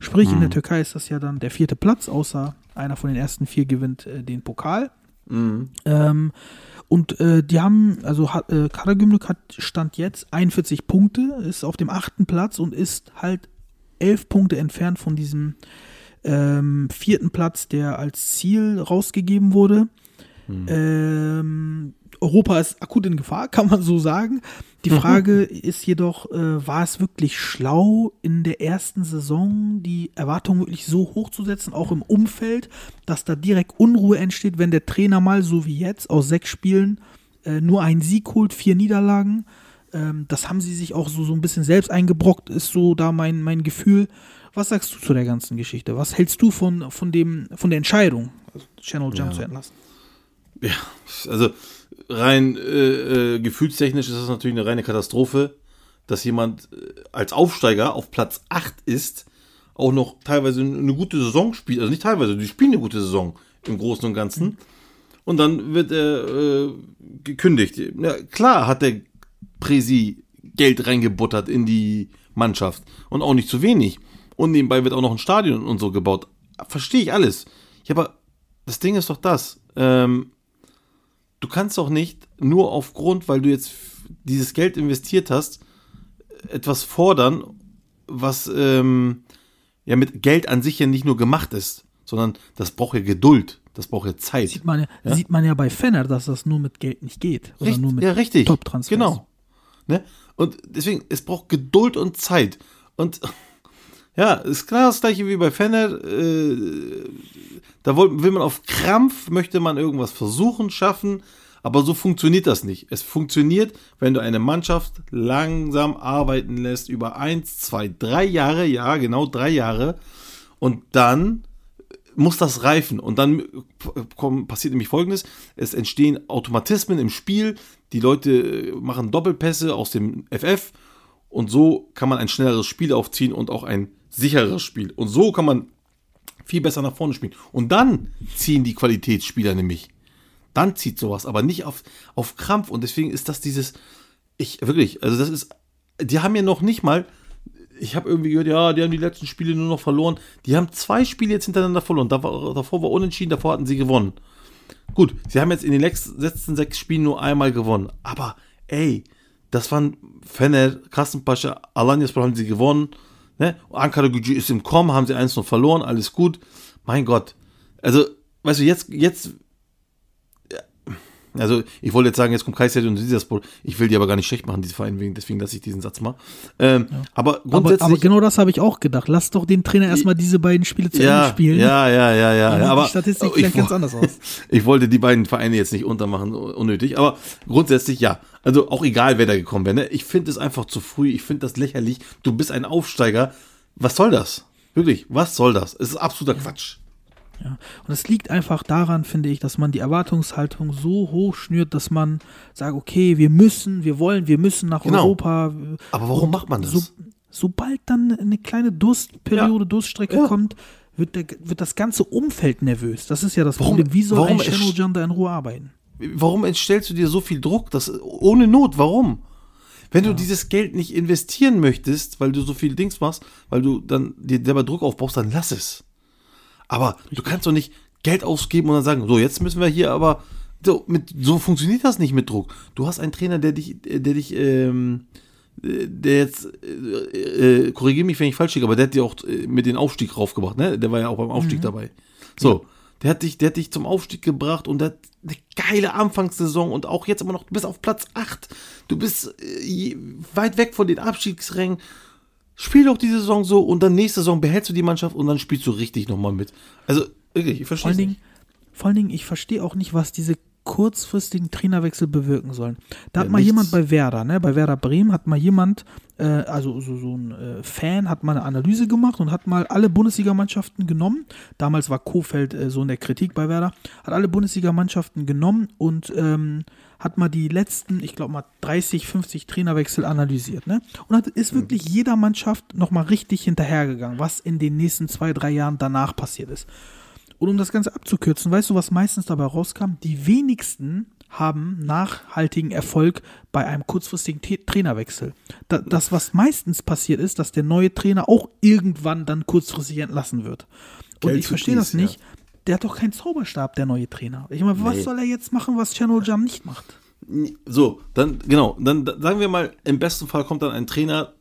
Sprich, Mhm. in der Türkei ist das ja dann der vierte Platz, außer einer von den ersten vier gewinnt äh, den Pokal. Mhm. Ähm, und äh, die haben, also hat, äh, Karagümrük hat Stand jetzt 41 Punkte, ist auf dem achten Platz und ist halt elf Punkte entfernt von diesem ähm, vierten Platz, der als Ziel rausgegeben wurde. Ähm, Europa ist akut in Gefahr, kann man so sagen. Die Frage ist jedoch, äh, war es wirklich schlau, in der ersten Saison die Erwartungen wirklich so hoch zu setzen, auch im Umfeld, dass da direkt Unruhe entsteht, wenn der Trainer mal so wie jetzt aus sechs Spielen äh, nur einen Sieg holt, vier Niederlagen. Ähm, das haben sie sich auch so, so ein bisschen selbst eingebrockt, ist so da mein, mein Gefühl. Was sagst du zu der ganzen Geschichte? Was hältst du von, von, dem, von der Entscheidung, Channel Jump zu entlassen? Ja, also rein äh, äh, gefühlstechnisch ist das natürlich eine reine Katastrophe, dass jemand äh, als Aufsteiger auf Platz 8 ist, auch noch teilweise eine gute Saison spielt. Also nicht teilweise, die spielen eine gute Saison im Großen und Ganzen. Und dann wird er äh, gekündigt. Ja, klar hat der Presi Geld reingebuttert in die Mannschaft. Und auch nicht zu wenig. Und nebenbei wird auch noch ein Stadion und so gebaut. Verstehe ich alles. Ja, aber das Ding ist doch das. Ähm, du kannst doch nicht nur aufgrund, weil du jetzt dieses Geld investiert hast, etwas fordern, was ähm, ja mit Geld an sich ja nicht nur gemacht ist, sondern das braucht ja Geduld, das braucht ja Zeit. Sieht man ja, Ja? Sieht man ja bei Fenner, dass das nur mit Geld nicht geht. Oder Richt- nur mit ja, richtig. Top-Transfers. Genau. Ne? Und deswegen, es braucht Geduld und Zeit. Und ja, ist klar das gleiche wie bei Fenner. Äh, da will, will man auf Krampf, möchte man irgendwas versuchen, schaffen, aber so funktioniert das nicht. Es funktioniert, wenn du eine Mannschaft langsam arbeiten lässt über eins, zwei, drei Jahre, ja, genau drei Jahre. Und dann muss das reifen. Und dann passiert nämlich folgendes: Es entstehen Automatismen im Spiel, die Leute äh, machen Doppelpässe aus dem FF und so kann man ein schnelleres Spiel aufziehen und auch ein sichereres Spiel. Und so kann man viel besser nach vorne spielen. Und dann ziehen die Qualitätsspieler nämlich. Dann zieht sowas, aber nicht auf, auf Krampf. Und deswegen ist das dieses, ich wirklich, also das ist, die haben ja noch nicht mal, ich habe irgendwie gehört, ja, die haben die letzten Spiele nur noch verloren. Die haben zwei Spiele jetzt hintereinander verloren. Davor, war unentschieden, davor hatten sie gewonnen. Gut, sie haben jetzt in den letzten sechs Spielen nur einmal gewonnen. Aber ey, das waren Fener, Kassenpascha, Alanyaspor haben sie gewonnen. Ne? Ankara Gücü ist im Kommen, haben sie eins noch verloren, alles gut. Mein Gott. Also, weißt du, jetzt, jetzt also ich wollte jetzt sagen, jetzt kommt Kayseri und Sisaspor. Ich will die aber gar nicht schlecht machen, diese Vereine, wegen, deswegen lasse ich diesen Satz mal. Ähm, Aber Aber, grundsätzlich. aber genau das habe ich auch gedacht. Lass doch den Trainer erstmal diese beiden Spiele zu ja, Ende spielen. ja, ja, ja, ja. Ja aber die Statistik ich ganz anders aus. <laughs> Ich wollte die beiden Vereine jetzt nicht untermachen, unnötig. Aber grundsätzlich ja. Also auch egal, wer da gekommen wäre. Ne? Ich finde es einfach zu früh. Ich finde das lächerlich. Du bist ein Aufsteiger. Was soll das? Wirklich, was soll das? Es ist absoluter Quatsch. Ja. Und es liegt einfach daran, finde ich, dass man die Erwartungshaltung so hoch schnürt, dass man sagt, okay, wir müssen, wir wollen, wir müssen nach Genau. Europa. Aber warum macht man das? So, sobald dann eine kleine Durstperiode, Ja. Durststrecke Ja. kommt, wird, der, wird das ganze Umfeld nervös. Das ist ja das Warum- Problem. Wie soll warum ein Shenojan da in Ruhe arbeiten? Warum entstellst du dir so viel Druck? Das ohne Not, warum? Wenn du dieses Geld nicht investieren möchtest, weil du so viel Dings machst, weil du dann dir selber Druck aufbaust, dann lass es. Aber du kannst doch nicht Geld ausgeben und dann sagen, so, jetzt müssen wir hier aber. So, mit, so funktioniert das nicht mit Druck. Du hast einen Trainer, der dich, der dich, ähm, äh, der jetzt, äh, äh, korrigiere mich, wenn ich falsch liege, aber der hat dir auch äh, mit den Aufstieg raufgebracht, ne? Der war ja auch beim Aufstieg dabei. So, der hat dich, der hat dich zum Aufstieg gebracht und der hat eine geile Anfangssaison und auch jetzt immer noch, du bist auf Platz 8. Du bist äh, weit weg von den Abstiegsrängen. Spiel doch die Saison so und dann nächste Saison behältst du die Mannschaft und dann spielst du richtig nochmal mit. Also, wirklich, ich verstehe es nicht. vor allen Dingen, ich verstehe auch nicht, was diese kurzfristigen Trainerwechsel bewirken sollen. Da hat Ja, mal nichts. jemand bei Werder, ne, bei Werder Bremen hat mal jemand, äh, also so, so ein äh, Fan, hat mal eine Analyse gemacht und hat mal alle Bundesligamannschaften genommen. Damals war Kofeld äh, so in der Kritik bei Werder, hat alle Bundesligamannschaften genommen und ähm, hat mal die letzten, ich glaube mal 30, 50 Trainerwechsel analysiert, ne? Und hat, ist wirklich jeder Mannschaft nochmal richtig hinterhergegangen, was in den nächsten zwei, drei Jahren danach passiert ist. Und um das Ganze abzukürzen, weißt du, was meistens dabei rauskam? Die wenigsten haben nachhaltigen Erfolg bei einem kurzfristigen T Trainerwechsel. Da, das, was meistens passiert ist, dass der neue Trainer auch irgendwann dann kurzfristig entlassen wird. Und Geld ich verstehe das Kies, ja. Der hat doch keinen Zauberstab, der neue Trainer. Ich meine, was Nee. soll er jetzt machen, was Channel Jam nicht macht? So, dann, genau, dann dann sagen wir mal, im besten Fall kommt dann ein Trainer,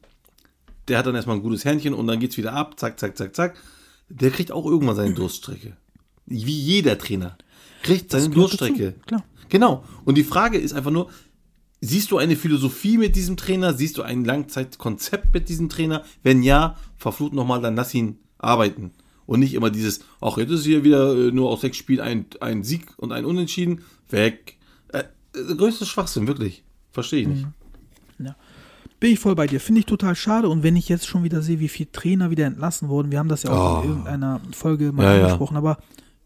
der hat dann erstmal ein gutes Händchen und dann geht's wieder ab, zack, zack, zack, zack. Der kriegt auch irgendwann seine Durststrecke. Wie jeder Trainer. Kriegt seine Durststrecke. dazu, klar. Genau. Und die Frage ist einfach nur, siehst du eine Philosophie mit diesem Trainer? Siehst du ein Langzeitkonzept mit diesem Trainer? Wenn ja, verflucht nochmal, dann lass ihn arbeiten. Und nicht immer dieses, ach, jetzt ist hier wieder äh, nur aus sechs Spielen ein, ein Sieg und ein Unentschieden. Weg. Äh, äh, größtes Schwachsinn, wirklich. Verstehe ich nicht. Bin ich voll bei dir. Finde ich total schade. Und wenn ich jetzt schon wieder sehe, wie viele Trainer wieder entlassen wurden, wir haben das ja auch Oh. in irgendeiner Folge mal Ja, ja. angesprochen, aber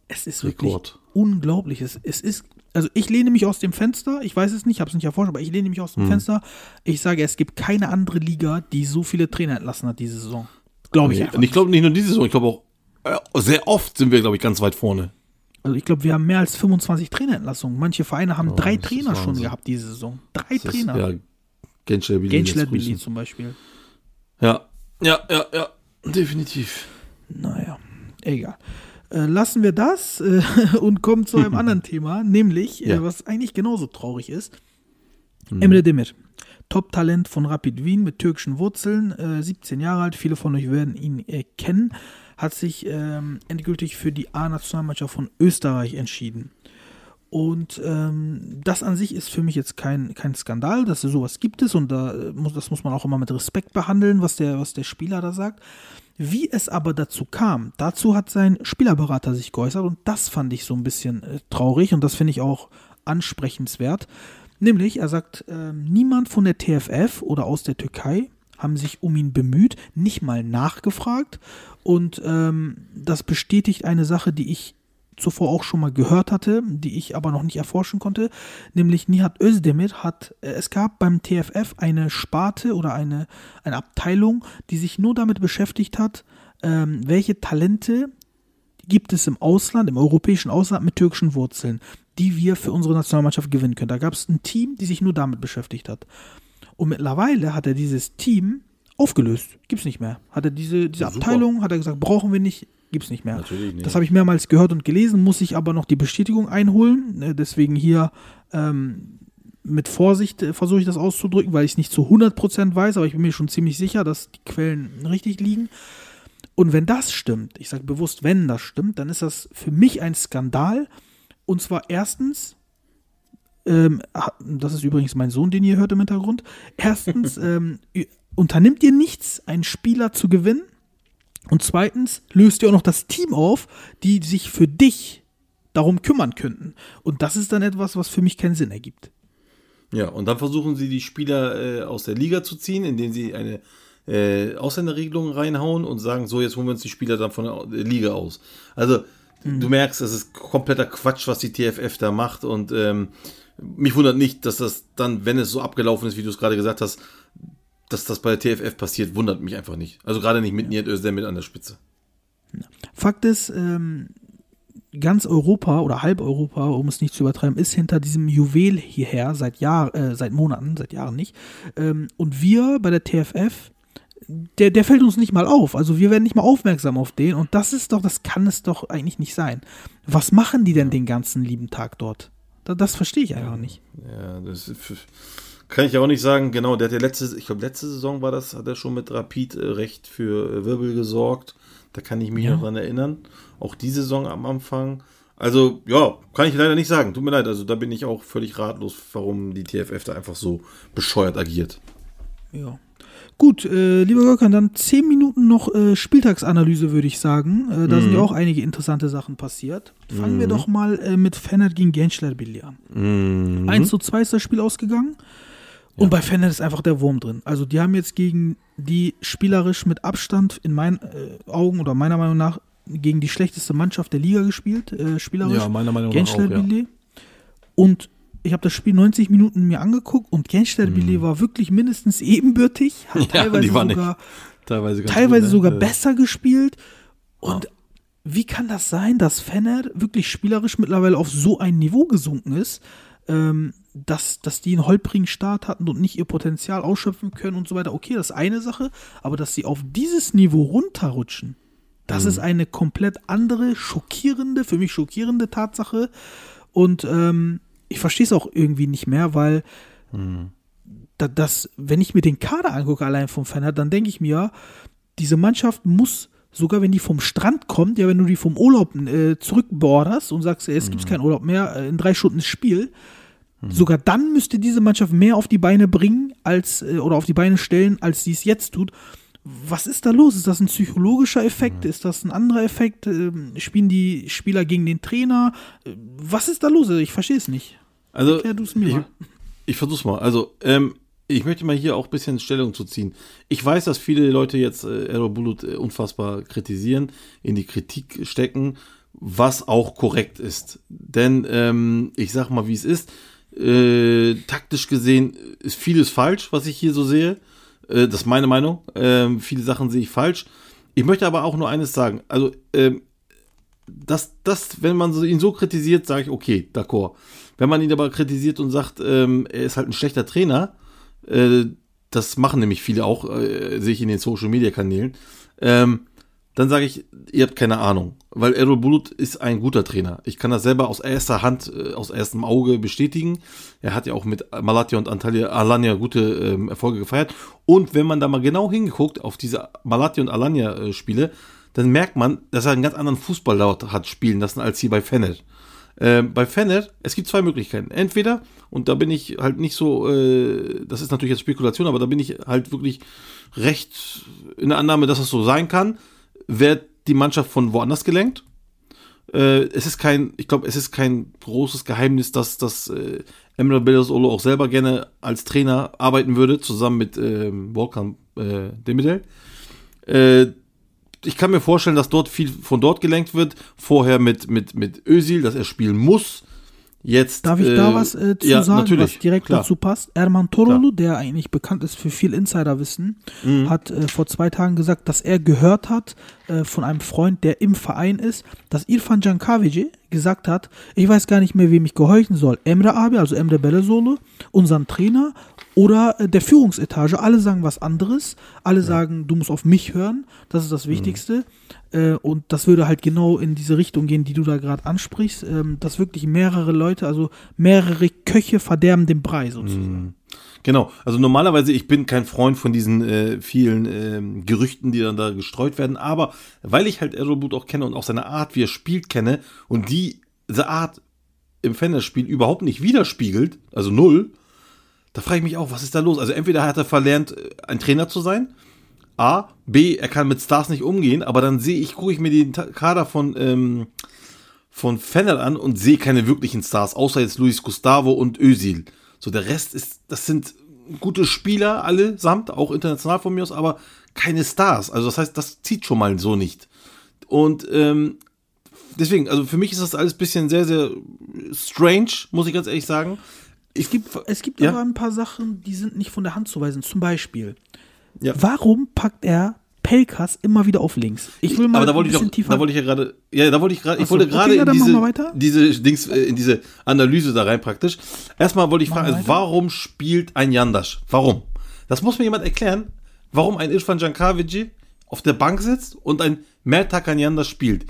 es ist wirklich Rekord. unglaublich. Es, es ist, also ich lehne mich aus dem Fenster, ich weiß es nicht, ich habe es nicht erforscht, aber ich lehne mich aus dem Fenster. Ich sage, es gibt keine andere Liga, die so viele Trainer entlassen hat diese Saison. Glaube ich Nee, einfach. und ich glaube nicht nur diese Saison, ich glaube auch sehr oft sind wir, glaube ich, ganz weit vorne. Also ich glaube, wir haben mehr als 25 Trainerentlassungen. Manche Vereine haben drei Oh, ist Trainer schon gehabt diese Saison. Drei Das Trainer. Ist, ja, Genschler Billy. Genschler lässt grüßen. Billy zum Beispiel. Ja, ja, ja, ja, definitiv. Naja, egal. Äh, lassen wir das äh, <laughs> und kommen zu einem <laughs> anderen Thema, nämlich, äh, Ja. was eigentlich genauso traurig ist. Emre Demir. Top-Talent von Rapid Wien mit türkischen Wurzeln, äh, 17 Jahre alt, viele von euch werden ihn kennen, hat sich ähm, endgültig für die A-Nationalmannschaft von Österreich entschieden. Und ähm, das an sich ist für mich jetzt kein, kein Skandal, dass sowas gibt es und da äh, muss, das muss man auch immer mit Respekt behandeln, was der, was der Spieler da sagt. Wie es aber dazu kam, dazu hat sein Spielerberater sich geäußert und das fand ich so ein bisschen äh, traurig und das finde ich auch ansprechenswert. Nämlich, er sagt, ähm, niemand von der TFF oder aus der Türkei haben sich um ihn bemüht, nicht mal nachgefragt und ähm, das bestätigt eine Sache, die ich zuvor auch schon mal gehört hatte, die ich aber noch nicht erforschen konnte, nämlich Nihat Özdemir hat, äh, es gab beim TFF eine Sparte oder eine, eine Abteilung, die sich nur damit beschäftigt hat, ähm, welche Talente gibt es im Ausland, im europäischen Ausland mit türkischen Wurzeln, die wir für unsere Nationalmannschaft gewinnen können. Da gab es ein Team, die sich nur damit beschäftigt hat. Und mittlerweile hat er dieses Team aufgelöst. Gibt's nicht mehr. Hat er diese, diese Ja. Abteilung, hat er gesagt, brauchen wir nicht, gibt's nicht mehr. Natürlich nicht. Das habe ich mehrmals gehört und gelesen, muss ich aber noch die Bestätigung einholen. Äh, Deswegen hier ähm, mit Vorsicht äh, versuche ich das auszudrücken, weil ich es nicht zu 100% weiß, aber ich bin mir schon ziemlich sicher, dass die Quellen richtig liegen. Und wenn das stimmt, ich sage bewusst, wenn das stimmt, dann ist das für mich ein Skandal. Und zwar erstens, ähm, das ist übrigens mein Sohn, den ihr hört im Hintergrund. Erstens, <laughs> ähm, unternimmt ihr nichts, einen Spieler zu gewinnen? Und zweitens, löst ihr auch noch das Team auf, die sich für dich darum kümmern könnten. Und das ist dann etwas, was für mich keinen Sinn ergibt. Ja, und dann versuchen sie die Spieler äh, aus der Liga zu ziehen, indem sie eine äh, Ausländerregelung reinhauen und sagen, so, jetzt holen wir uns die Spieler dann von der Liga aus. Also, du merkst, das ist kompletter Quatsch, was die TFF da macht und ähm, mich wundert nicht, dass das dann, wenn es so abgelaufen ist, wie du es gerade gesagt hast, dass das bei der TFF passiert, wundert mich einfach nicht. Also gerade nicht mit Nihat Özdemir an der Spitze. Fakt ist, ähm, ganz Europa oder halb Europa, um es nicht zu übertreiben, ist hinter diesem Juwel hierher seit Jahr, äh, seit Monaten, seit Jahren nicht. Ähm, und wir bei der TFF, der, der fällt uns nicht mal auf. Also wir werden nicht mal aufmerksam auf den. Und das ist doch, das kann es doch eigentlich nicht sein. Was machen die denn den ganzen lieben Tag dort? Da, das verstehe ich einfach nicht. Ja, das kann ich ja auch nicht sagen. Genau, der hat ja letzte, ich glaube, letzte Saison war das, hat er schon mit Rapid äh, recht für äh, Wirbel gesorgt. Da kann ich mich Ja. noch dran erinnern. Auch die Saison am Anfang. Also, ja, kann ich leider nicht sagen. Tut mir leid. Also, da bin ich auch völlig ratlos, warum die TFF da einfach so bescheuert agiert. Ja. Gut, äh, lieber Gökhan, dann 10 Minuten noch äh, Spieltagsanalyse, würde ich sagen. Äh, da sind ja auch einige interessante Sachen passiert. Fangen wir doch mal äh, mit Fener gegen Gençlerbirliği an. Mhm. 1 zu 2 ist das Spiel ausgegangen. Und bei Fener ist einfach der Wurm drin. Also die haben jetzt gegen die spielerisch mit Abstand in meinen äh, Augen oder meiner Meinung nach gegen die schlechteste Mannschaft der Liga gespielt, äh, spielerisch. Ja, meiner Meinung nach auch, ja. Und ich habe das Spiel 90 Minuten mir angeguckt und Gençlerbirliği war wirklich mindestens ebenbürtig, hat Mhm. <laughs> Ja, teilweise sogar Teilweise, teilweise gut, ne? sogar Äh, besser gespielt. Und wie kann das sein, dass Fenner wirklich spielerisch mittlerweile auf so ein Niveau gesunken ist, ähm, dass, dass die einen holprigen Start hatten und nicht ihr Potenzial ausschöpfen können und so weiter? Okay, das ist eine Sache, aber dass sie auf dieses Niveau runterrutschen, das ist eine komplett andere, schockierende, für mich schockierende Tatsache. Und ähm, ich verstehe es auch irgendwie nicht mehr, weil da, das, wenn ich mir den Kader angucke, allein vom Fan, dann denke ich mir, diese Mannschaft muss, sogar wenn die vom Strand kommt, ja, wenn du die vom Urlaub äh, zurückborderst und sagst, es gibt keinen Urlaub mehr, äh, in drei Stunden ist Spiel, sogar dann müsste diese Mannschaft mehr auf die Beine bringen, als, äh, oder auf die Beine stellen, als sie es jetzt tut. Was ist da los? Ist das ein psychologischer Effekt? Ist das ein anderer Effekt? Ähm, spielen die Spieler gegen den Trainer? Äh, Was ist da los? Also Ich verstehe es nicht. Also, Erklär du es mir ich, mal. ich versuch's mal. Also, ähm, ich möchte mal hier auch ein bisschen Stellung zu ziehen. Ich weiß, dass viele Leute jetzt äh, Errol Bulut äh, unfassbar kritisieren, in die Kritik stecken, was auch korrekt ist. Denn ähm, ich sag mal, wie es ist. Äh, taktisch gesehen ist vieles falsch, was ich hier so sehe. Äh, das ist meine Meinung. Ähm, viele Sachen sehe ich falsch. Ich möchte aber auch nur eines sagen. Also, ähm, das, das, wenn man so, ihn so kritisiert, sage ich, okay, d'accord. Wenn man ihn aber kritisiert und sagt, ähm, er ist halt ein schlechter Trainer, äh, das machen nämlich viele auch, äh, sehe ich in den Social Media Kanälen, ähm, dann sage ich, ihr habt keine Ahnung. Weil Errol Bulut ist ein guter Trainer. Ich kann das selber aus erster Hand, äh, aus erstem Auge bestätigen. Er hat ja auch mit Malatya und Antalya, Alanya gute ähm, Erfolge gefeiert. Und wenn man da mal genau hingeguckt auf diese Malatya und Alanya äh, Spiele, dann merkt man, dass er einen ganz anderen Fußball dort hat spielen lassen als hier bei Fenet. Äh, bei Fener, es gibt zwei Möglichkeiten. Entweder, und da bin ich halt nicht so, äh, das ist natürlich jetzt Spekulation, aber da bin ich halt wirklich recht in der Annahme, dass es so sein kann, wird die Mannschaft von woanders gelenkt. Äh, es ist kein, ich glaube, es ist kein großes Geheimnis, dass, dass äh, Emre Belözoğlu auch selber gerne als Trainer arbeiten würde, zusammen mit ähm, Volkan äh, Demirel. Äh, ich kann mir vorstellen, dass dort viel von dort gelenkt wird. Vorher mit, mit, mit Özil, dass er spielen muss. Jetzt, Darf ich äh, da was äh, zu ja, sagen, was direkt klar. dazu passt? Erman Torolu, der eigentlich bekannt ist für viel Insiderwissen, Mhm. hat äh, vor zwei Tagen gesagt, dass er gehört hat äh, von einem Freund, der im Verein ist, dass Irfan Cankavici gesagt hat, ich weiß gar nicht mehr, wem ich gehorchen soll. Emre Abi, also Emre Belözoğlu, unseren Trainer oder äh, der Führungsetage. Alle sagen was anderes. Alle sagen, du musst auf mich hören. Das ist das Wichtigste. Äh, und das würde halt genau in diese Richtung gehen, die du da gerade ansprichst. Ähm, dass wirklich mehrere Leute, also mehrere Köche verderben den Brei sozusagen. Genau, also normalerweise, ich bin kein Freund von diesen äh, vielen ähm, Gerüchten, die dann da gestreut werden, aber weil ich halt Errol Bulut auch kenne und auch seine Art, wie er spielt, kenne und die, diese Art im Fenderspiel überhaupt nicht widerspiegelt, also null, da frage ich mich auch, was ist da los? Also entweder hat er verlernt, äh, ein Trainer zu sein, A, B, er kann mit Stars nicht umgehen, aber dann sehe ich, gucke ich mir den Kader von, ähm, von Fennel an und sehe keine wirklichen Stars, außer jetzt Luis Gustavo und Özil. So, der Rest ist, das sind gute Spieler allesamt, auch international von mir aus, aber keine Stars. Also das heißt, das zieht schon mal so nicht. Und ähm, deswegen, also für mich ist das alles ein bisschen sehr, sehr strange, muss ich ganz ehrlich sagen. Es gibt, es gibt Ja? aber ein paar Sachen, die sind nicht von der Hand zu weisen. Zum Beispiel, Ja. warum packt er Pelkas immer wieder auf links? Ich will mal aber da wollte ein ich bisschen doch, tiefer. da wollte ich ja gerade, ja, da wollte ich gerade, ich so, wollte okay, gerade ja, in diese, diese Dings, äh, in diese Analyse da rein praktisch. Erstmal wollte ich Machen fragen, also, warum spielt ein Jandasch? Warum? Das muss mir jemand erklären, warum ein Irfan Jankavici auf der Bank sitzt und ein Mertakan Jandasch spielt.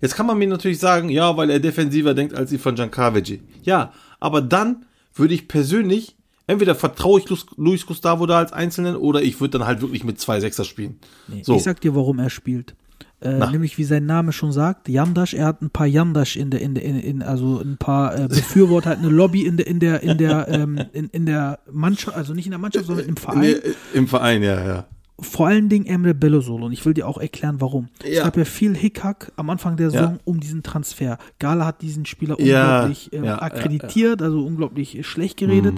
Jetzt kann man mir natürlich sagen, ja, weil er defensiver denkt als Irfan Jankavici. Ja, aber dann würde ich persönlich, entweder vertraue ich Luis- Gustavo da als Einzelnen oder ich würde dann halt wirklich mit zwei Sechser spielen. Nee, so. Ich sag dir, warum er spielt. Äh, nämlich wie sein Name schon sagt, Yandash, er hat ein paar Yandash in der, in der, in, in also ein paar äh, Befürworter, hat eine Lobby in der, in der, in der, <laughs> ähm, in, in der Mannschaft, also nicht in der Mannschaft, sondern im Verein. Nee, Im Verein, ja, ja. Vor allen Dingen Emre Belözoğlu und ich will dir auch erklären, warum. Es Ja. gab ja viel Hickhack am Anfang der Ja. Saison um diesen Transfer. Gala hat diesen Spieler Ja, unglaublich ähm, ja, ja, akkreditiert, also unglaublich schlecht geredet.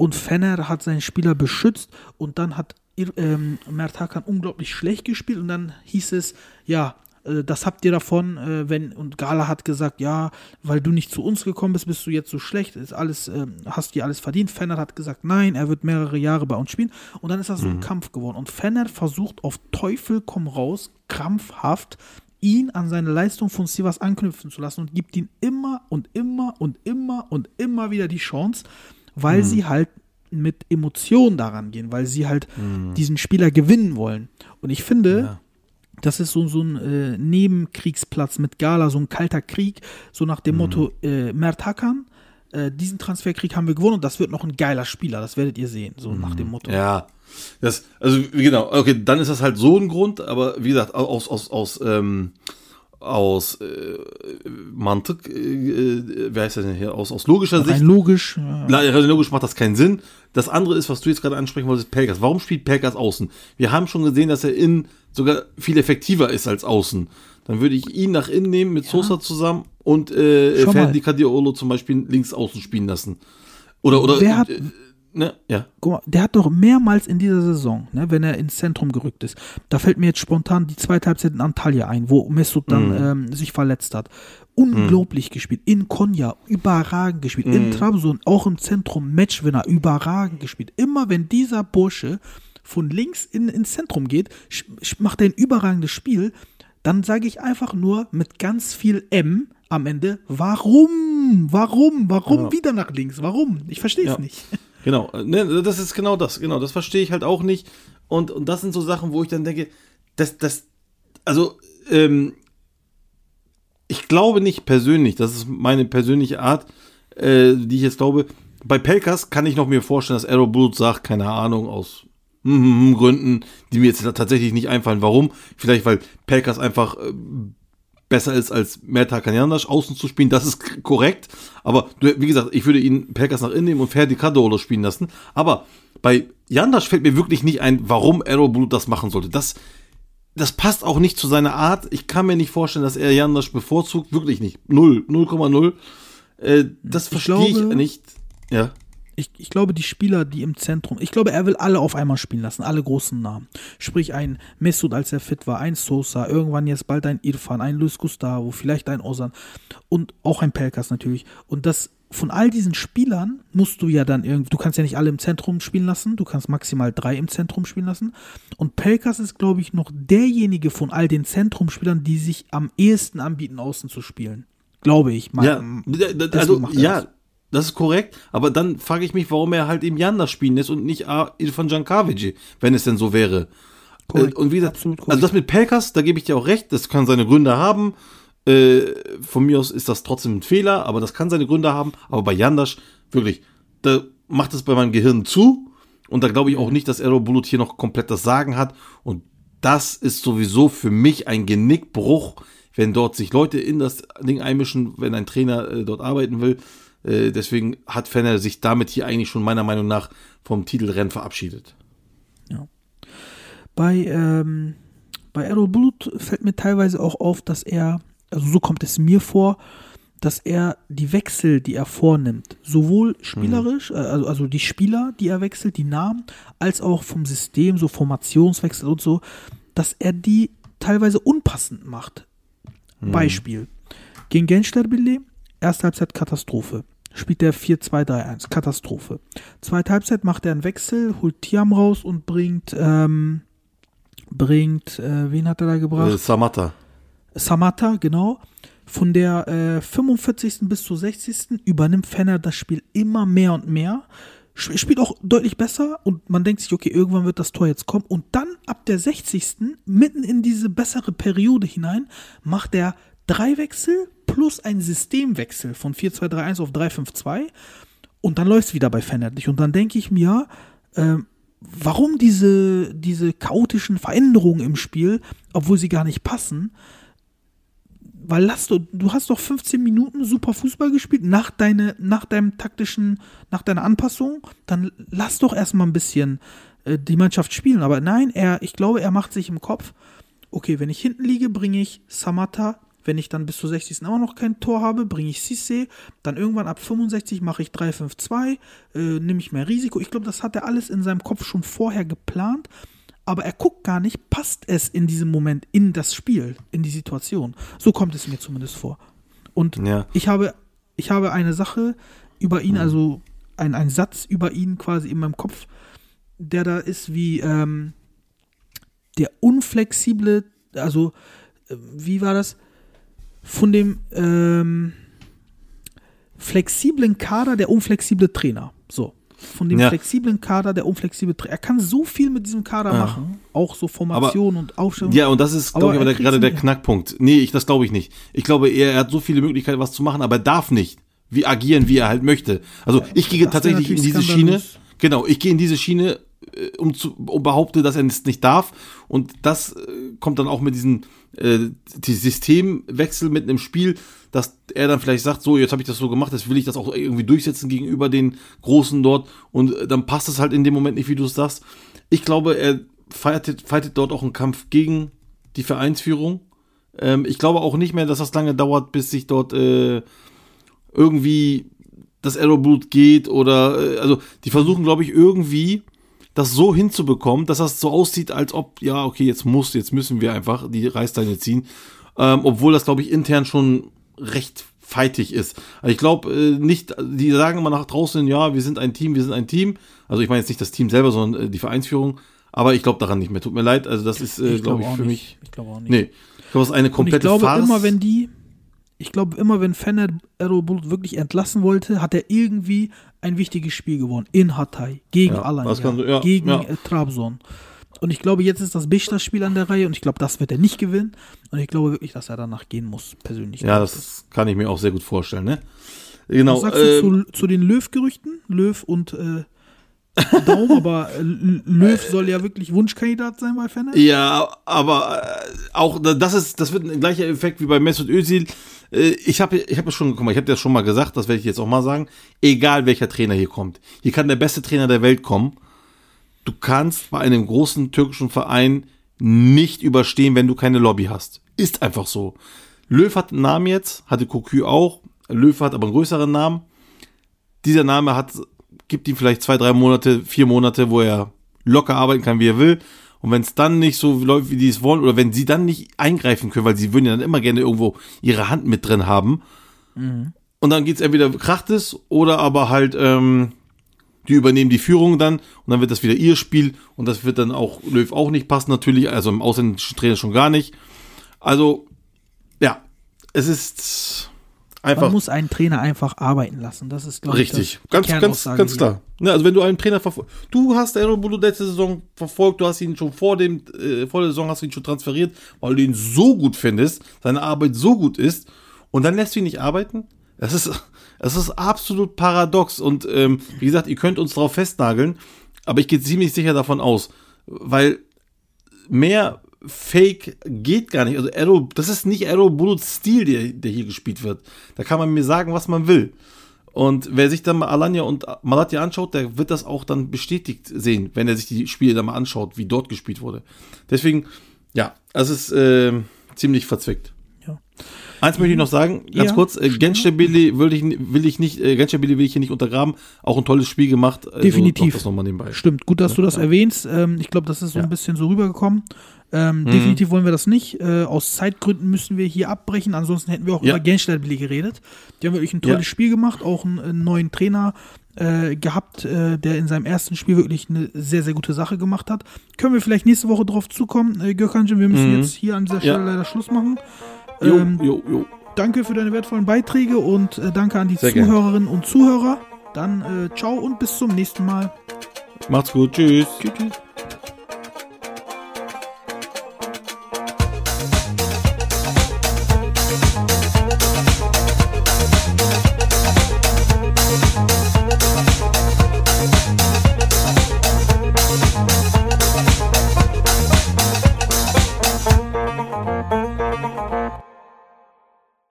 Und Fenner hat seinen Spieler beschützt und dann hat ähm, Mert Hakan unglaublich schlecht gespielt und dann hieß es, ja, äh, das habt ihr davon, äh, wenn, und Gala hat gesagt, ja, weil du nicht zu uns gekommen bist, bist du jetzt so schlecht, ist alles, ähm, hast dir alles verdient. Fenner hat gesagt, nein, er wird mehrere Jahre bei uns spielen. Und dann ist das so ein Kampf geworden. Und Fenner versucht auf Teufel komm raus, krampfhaft, ihn an seine Leistung von Sivas anknüpfen zu lassen und gibt ihm immer und immer und immer und immer wieder die Chance, weil sie halt mit Emotionen daran gehen, weil sie halt diesen Spieler gewinnen wollen. Und ich finde, Ja. das ist so, so ein äh, Nebenkriegsplatz mit Gala, so ein kalter Krieg, so nach dem Motto, äh, Mert Hakan, äh, diesen Transferkrieg haben wir gewonnen und das wird noch ein geiler Spieler, das werdet ihr sehen, so nach dem Motto. Ja. Das, also genau, okay, dann ist das halt so ein Grund, aber wie gesagt, aus, aus, aus, ähm, aus äh, Mantik, äh, äh, wer heißt das denn hier, aus, aus logischer Sicht, Rein logisch. Ja. Rein logisch macht das keinen Sinn. Das andere ist, was du jetzt gerade ansprechen wolltest, Pelkas. Warum spielt Pelkas außen? Wir haben schon gesehen, dass er innen sogar viel effektiver ist als außen. Dann würde ich ihn nach innen nehmen mit Sosa zusammen und äh. Ferdi Kadiolo zum Beispiel links außen spielen lassen. Oder, oder Wer hat- äh, ne, ja. guck mal, der hat doch mehrmals in dieser Saison, ne, wenn er ins Zentrum gerückt ist, da fällt mir jetzt spontan die zweite Halbzeit in Antalya ein, wo Mesut dann Mhm. ähm, sich verletzt hat. Unglaublich gespielt. In Konya überragend gespielt. In Mhm. Trabzon auch im Zentrum Matchwinner überragend gespielt. Immer wenn dieser Bursche von links in, ins Zentrum geht, macht er ein überragendes Spiel. Dann sage ich einfach nur mit ganz viel M am Ende, warum? Warum? Warum Ja. wieder nach links? Warum? Ich verstehe es Ja. nicht. <laughs> Genau, ne, das ist genau das, genau, das verstehe ich halt auch nicht. Und, und das sind so Sachen, wo ich dann denke, das, das, also, ähm, ich glaube nicht persönlich, das ist meine persönliche Art, äh, die ich jetzt glaube. Bei Pelkas kann ich noch mir vorstellen, dass Arrow Bull sagt, keine Ahnung, aus hm, hm, hm, Gründen, die mir jetzt tatsächlich nicht einfallen. Warum? Vielleicht, weil Pelkas einfach äh, besser ist als Merta Kanyanas außen zu spielen, das ist korrekt. Aber wie gesagt, ich würde ihn Pelkas nach innen nehmen und Ferdi Cadolo spielen lassen. Aber bei Jandas fällt mir wirklich nicht ein, warum Arrowblut das machen sollte. Das, das passt auch nicht zu seiner Art. Ich kann mir nicht vorstellen, dass er Jandas bevorzugt. Wirklich nicht. Null. 0,0. Äh, das verstehe ich glaube- nicht. Ja. Ich, ich glaube, die Spieler, die im Zentrum, ich glaube, er will alle auf einmal spielen lassen, alle großen Namen. Sprich, ein Mesut, als er fit war, ein Sosa, irgendwann jetzt bald ein Irfan, ein Luis Gustavo, vielleicht ein Osan und auch ein Pelkas natürlich. Und das von all diesen Spielern musst du ja dann irgendwie, du kannst ja nicht alle im Zentrum spielen lassen, du kannst maximal drei im Zentrum spielen lassen. Und Pelkas ist, glaube ich, noch derjenige von all den Zentrumspielern, die sich am ehesten anbieten, außen zu spielen. Glaube ich. Mal, Ja, also, macht ja, das. Das ist korrekt, aber dann frage ich mich, warum er halt eben Jandas spielen lässt und nicht Irfan Jankavici, wenn es denn so wäre. Korrekt, und wie gesagt, also das mit Pelkas, da gebe ich dir auch recht, das kann seine Gründe haben. Äh, von mir aus ist das trotzdem ein Fehler, aber das kann seine Gründe haben. Aber bei Jandas, wirklich, da macht es bei meinem Gehirn zu. Und da glaube ich auch nicht, dass Aero Bulut hier noch komplett das Sagen hat. Und das ist sowieso für mich ein Genickbruch, wenn dort sich Leute in das Ding einmischen, wenn ein Trainer äh, dort arbeiten will. Äh, deswegen hat Fenner sich damit hier eigentlich schon meiner Meinung nach vom Titelrennen verabschiedet. Bei, ähm, bei Errol Blut fällt mir teilweise auch auf, dass er, also so kommt es mir vor, dass er die Wechsel, die er vornimmt, sowohl spielerisch, äh, also, also die Spieler, die er wechselt, die Namen, als auch vom System, so Formationswechsel und so, dass er die teilweise unpassend macht. Beispiel. Gegen Gensterbille, erste Halbzeit Katastrophe. Spielt der 4-2-3-1, Katastrophe. Zweite Halbzeit macht er einen Wechsel, holt Tiam raus und bringt, ähm, bringt, äh, wen hat er da gebracht? Äh, Samata. Samata, genau. Von der äh, 45. bis zur 60. übernimmt Fenner das Spiel immer mehr und mehr. Sp- Spielt auch deutlich besser und man denkt sich, okay, irgendwann wird das Tor jetzt kommen. Und dann ab der 60. mitten in diese bessere Periode hinein macht er drei Wechsel plus ein Systemwechsel von 4-2-3-1 auf 3-5-2 und dann läuft es wieder bei Fenner nicht. Und dann denke ich mir, ähm, warum diese, diese chaotischen Veränderungen im Spiel, obwohl sie gar nicht passen? Weil lass du, du hast doch 15 Minuten super Fußball gespielt nach, deine, nach deinem taktischen, nach deiner Anpassung, dann lass doch erstmal ein bisschen äh, die Mannschaft spielen. Aber nein, er, ich glaube, er macht sich im Kopf, okay, wenn ich hinten liege, bringe ich Samata. Wenn ich dann bis zur 60. immer noch kein Tor habe, bringe ich Cissé. Dann irgendwann ab 65 mache ich 3-5-2, äh, nehme ich mehr Risiko. Ich glaube, das hat er alles in seinem Kopf schon vorher geplant. Aber er guckt gar nicht, passt es in diesem Moment in das Spiel, in die Situation. So kommt es mir zumindest vor. Und Ja. ich habe, ich habe eine Sache über ihn, also ein, ein Satz über ihn quasi in meinem Kopf, der da ist wie ähm, der unflexible, also äh, wie war das? Von dem ähm, flexiblen Kader der unflexible Trainer. So. Von dem Ja. flexiblen Kader der unflexible Trainer. Er kann so viel mit diesem Kader Ja. machen. Auch so Formation und Aufstellung. Ja, und das ist, Aber glaube ich, er aber der, gerade der. Knackpunkt. Nee, ich, das glaube ich nicht. Ich glaube, er, er hat so viele Möglichkeiten, was zu machen, aber er darf nicht wie agieren, wie er halt möchte. Also ich gehe tatsächlich in diese Schiene. Genau, ich gehe in diese Schiene, äh, um zu um behaupte, dass er es nicht darf. Und das äh, kommt dann auch mit diesem äh, die Systemwechsel mitten im Spiel, dass er dann vielleicht sagt, so, jetzt habe ich das so gemacht, jetzt will ich das auch irgendwie durchsetzen gegenüber den Großen dort und äh, dann passt es halt in dem Moment nicht, wie du es sagst. Ich glaube, er fightet, dort auch einen Kampf gegen die Vereinsführung. Ähm, ich glaube auch nicht mehr, dass das lange dauert, bis sich dort äh, irgendwie das Arrowblut geht oder, äh, also die versuchen, glaube ich, irgendwie das so hinzubekommen, dass das so aussieht, als ob, ja, okay, jetzt muss, jetzt müssen wir einfach die Reißleine ziehen. Ähm, obwohl das, glaube ich, intern schon recht feitig ist. Also ich glaube äh, nicht, die sagen immer nach draußen, ja, wir sind ein Team, wir sind ein Team. Also ich meine jetzt nicht das Team selber, sondern äh, die Vereinsführung. Aber ich glaube daran nicht mehr. Tut mir leid. Also das ist, äh, glaube glaube ich, für nicht. mich. Ich glaube auch nicht. Nee. Ich glaube, das ist eine Und ich komplette glaube Farce. immer, wenn die, ich glaube immer, wenn Fener Erolbulut wirklich entlassen wollte, hat er irgendwie ein wichtiges Spiel gewonnen. In Hatay, gegen Ja, Alanya, ja, gegen ja. Äh, Trabzon. Und ich glaube, jetzt ist das Bichter-Spiel an der Reihe und ich glaube, das wird er nicht gewinnen. Und ich glaube wirklich, dass er danach gehen muss, persönlich. ja, das kann ich mir auch sehr gut vorstellen, ne? Genau. Was sagst ähm, du zu, zu den Löw-Gerüchten? Löw und äh, <laughs> Daum, aber äh, Löw soll ja wirklich Wunschkandidat sein bei Fener. Ja, aber äh, auch da- das ist, das wird ein gleicher Effekt wie bei Mesut Özil. Äh, ich habe, ich habe schon, guck mal, ich habe das schon mal gesagt, das werde ich jetzt auch mal sagen. Egal welcher Trainer hier kommt, hier kann der beste Trainer der Welt kommen. Du kannst bei einem großen türkischen Verein nicht überstehen, wenn du keine Lobby hast. Ist einfach so. Löw hat einen Namen jetzt, hatte Cocu auch. Löw hat aber einen größeren Namen. Dieser Name hat, gibt ihm vielleicht zwei, drei Monate, vier Monate, wo er locker arbeiten kann, wie er will. Und wenn es dann nicht so läuft, wie die es wollen, oder wenn sie dann nicht eingreifen können, weil sie würden ja dann immer gerne irgendwo ihre Hand mit drin haben. Und dann geht's entweder kracht es oder aber halt, ähm, die übernehmen die Führung dann und dann wird das wieder ihr Spiel und das wird dann auch Löw auch nicht passen, natürlich, also im ausländischen Trainer schon gar nicht. Also, ja, es ist einfach. Man muss einen Trainer einfach arbeiten lassen. Das ist, glaube ich, Richtig, ganz, ganz, ganz klar. Ne, also wenn du einen Trainer verfolgst, du hast Aerobulu letzte Saison verfolgt, du hast ihn schon vor dem, äh, vor der Saison hast du ihn schon transferiert, weil du ihn so gut findest, seine Arbeit so gut ist, und dann lässt du ihn nicht arbeiten. Das ist, das ist absolut paradox. Und ähm, wie gesagt, ihr könnt uns darauf festnageln, aber ich gehe ziemlich sicher davon aus, weil mehr Fake geht gar nicht. Also Arrow, das ist nicht Arrow Bullets Stil, der, der hier gespielt wird. Da kann man mir sagen, was man will. Und wer sich dann mal Alanya und Malatya anschaut, der wird das auch dann bestätigt sehen, wenn er sich die Spiele dann mal anschaut, wie dort gespielt wurde. Deswegen, ja, es ist ähm, ziemlich verzwickt. Ja. Eins möchte ich noch sagen, ganz Ja, kurz, äh, Gençlerbirliğ will ich, will ich nicht, äh, Gençlerbirliğ will ich hier nicht untergraben, auch ein tolles Spiel gemacht. Also Definitiv. Das nochmal nebenbei. Stimmt, gut, dass du das erwähnst. Ähm, ich glaube, das ist so Ja. ein bisschen so rübergekommen. Ähm, Mhm. Definitiv wollen wir das nicht. Äh, aus Zeitgründen müssen wir hier abbrechen. Ansonsten hätten wir auch Ja. über Genschlerbili geredet. Die haben wirklich ein tolles Ja. Spiel gemacht, auch einen, einen neuen Trainer äh, gehabt, äh, der in seinem ersten Spiel wirklich eine sehr, sehr gute Sache gemacht hat. Können wir vielleicht nächste Woche drauf zukommen, äh? Wir müssen Mhm. jetzt hier an dieser Ja. Stelle leider Schluss machen. Jo, Ähm, jo, jo. danke für deine wertvollen Beiträge und äh, danke an die Sehr. Zuhörerinnen und Zuhörer. Dann äh, ciao und bis zum nächsten Mal. Macht's gut, tschüss. Tschüss. tschüss.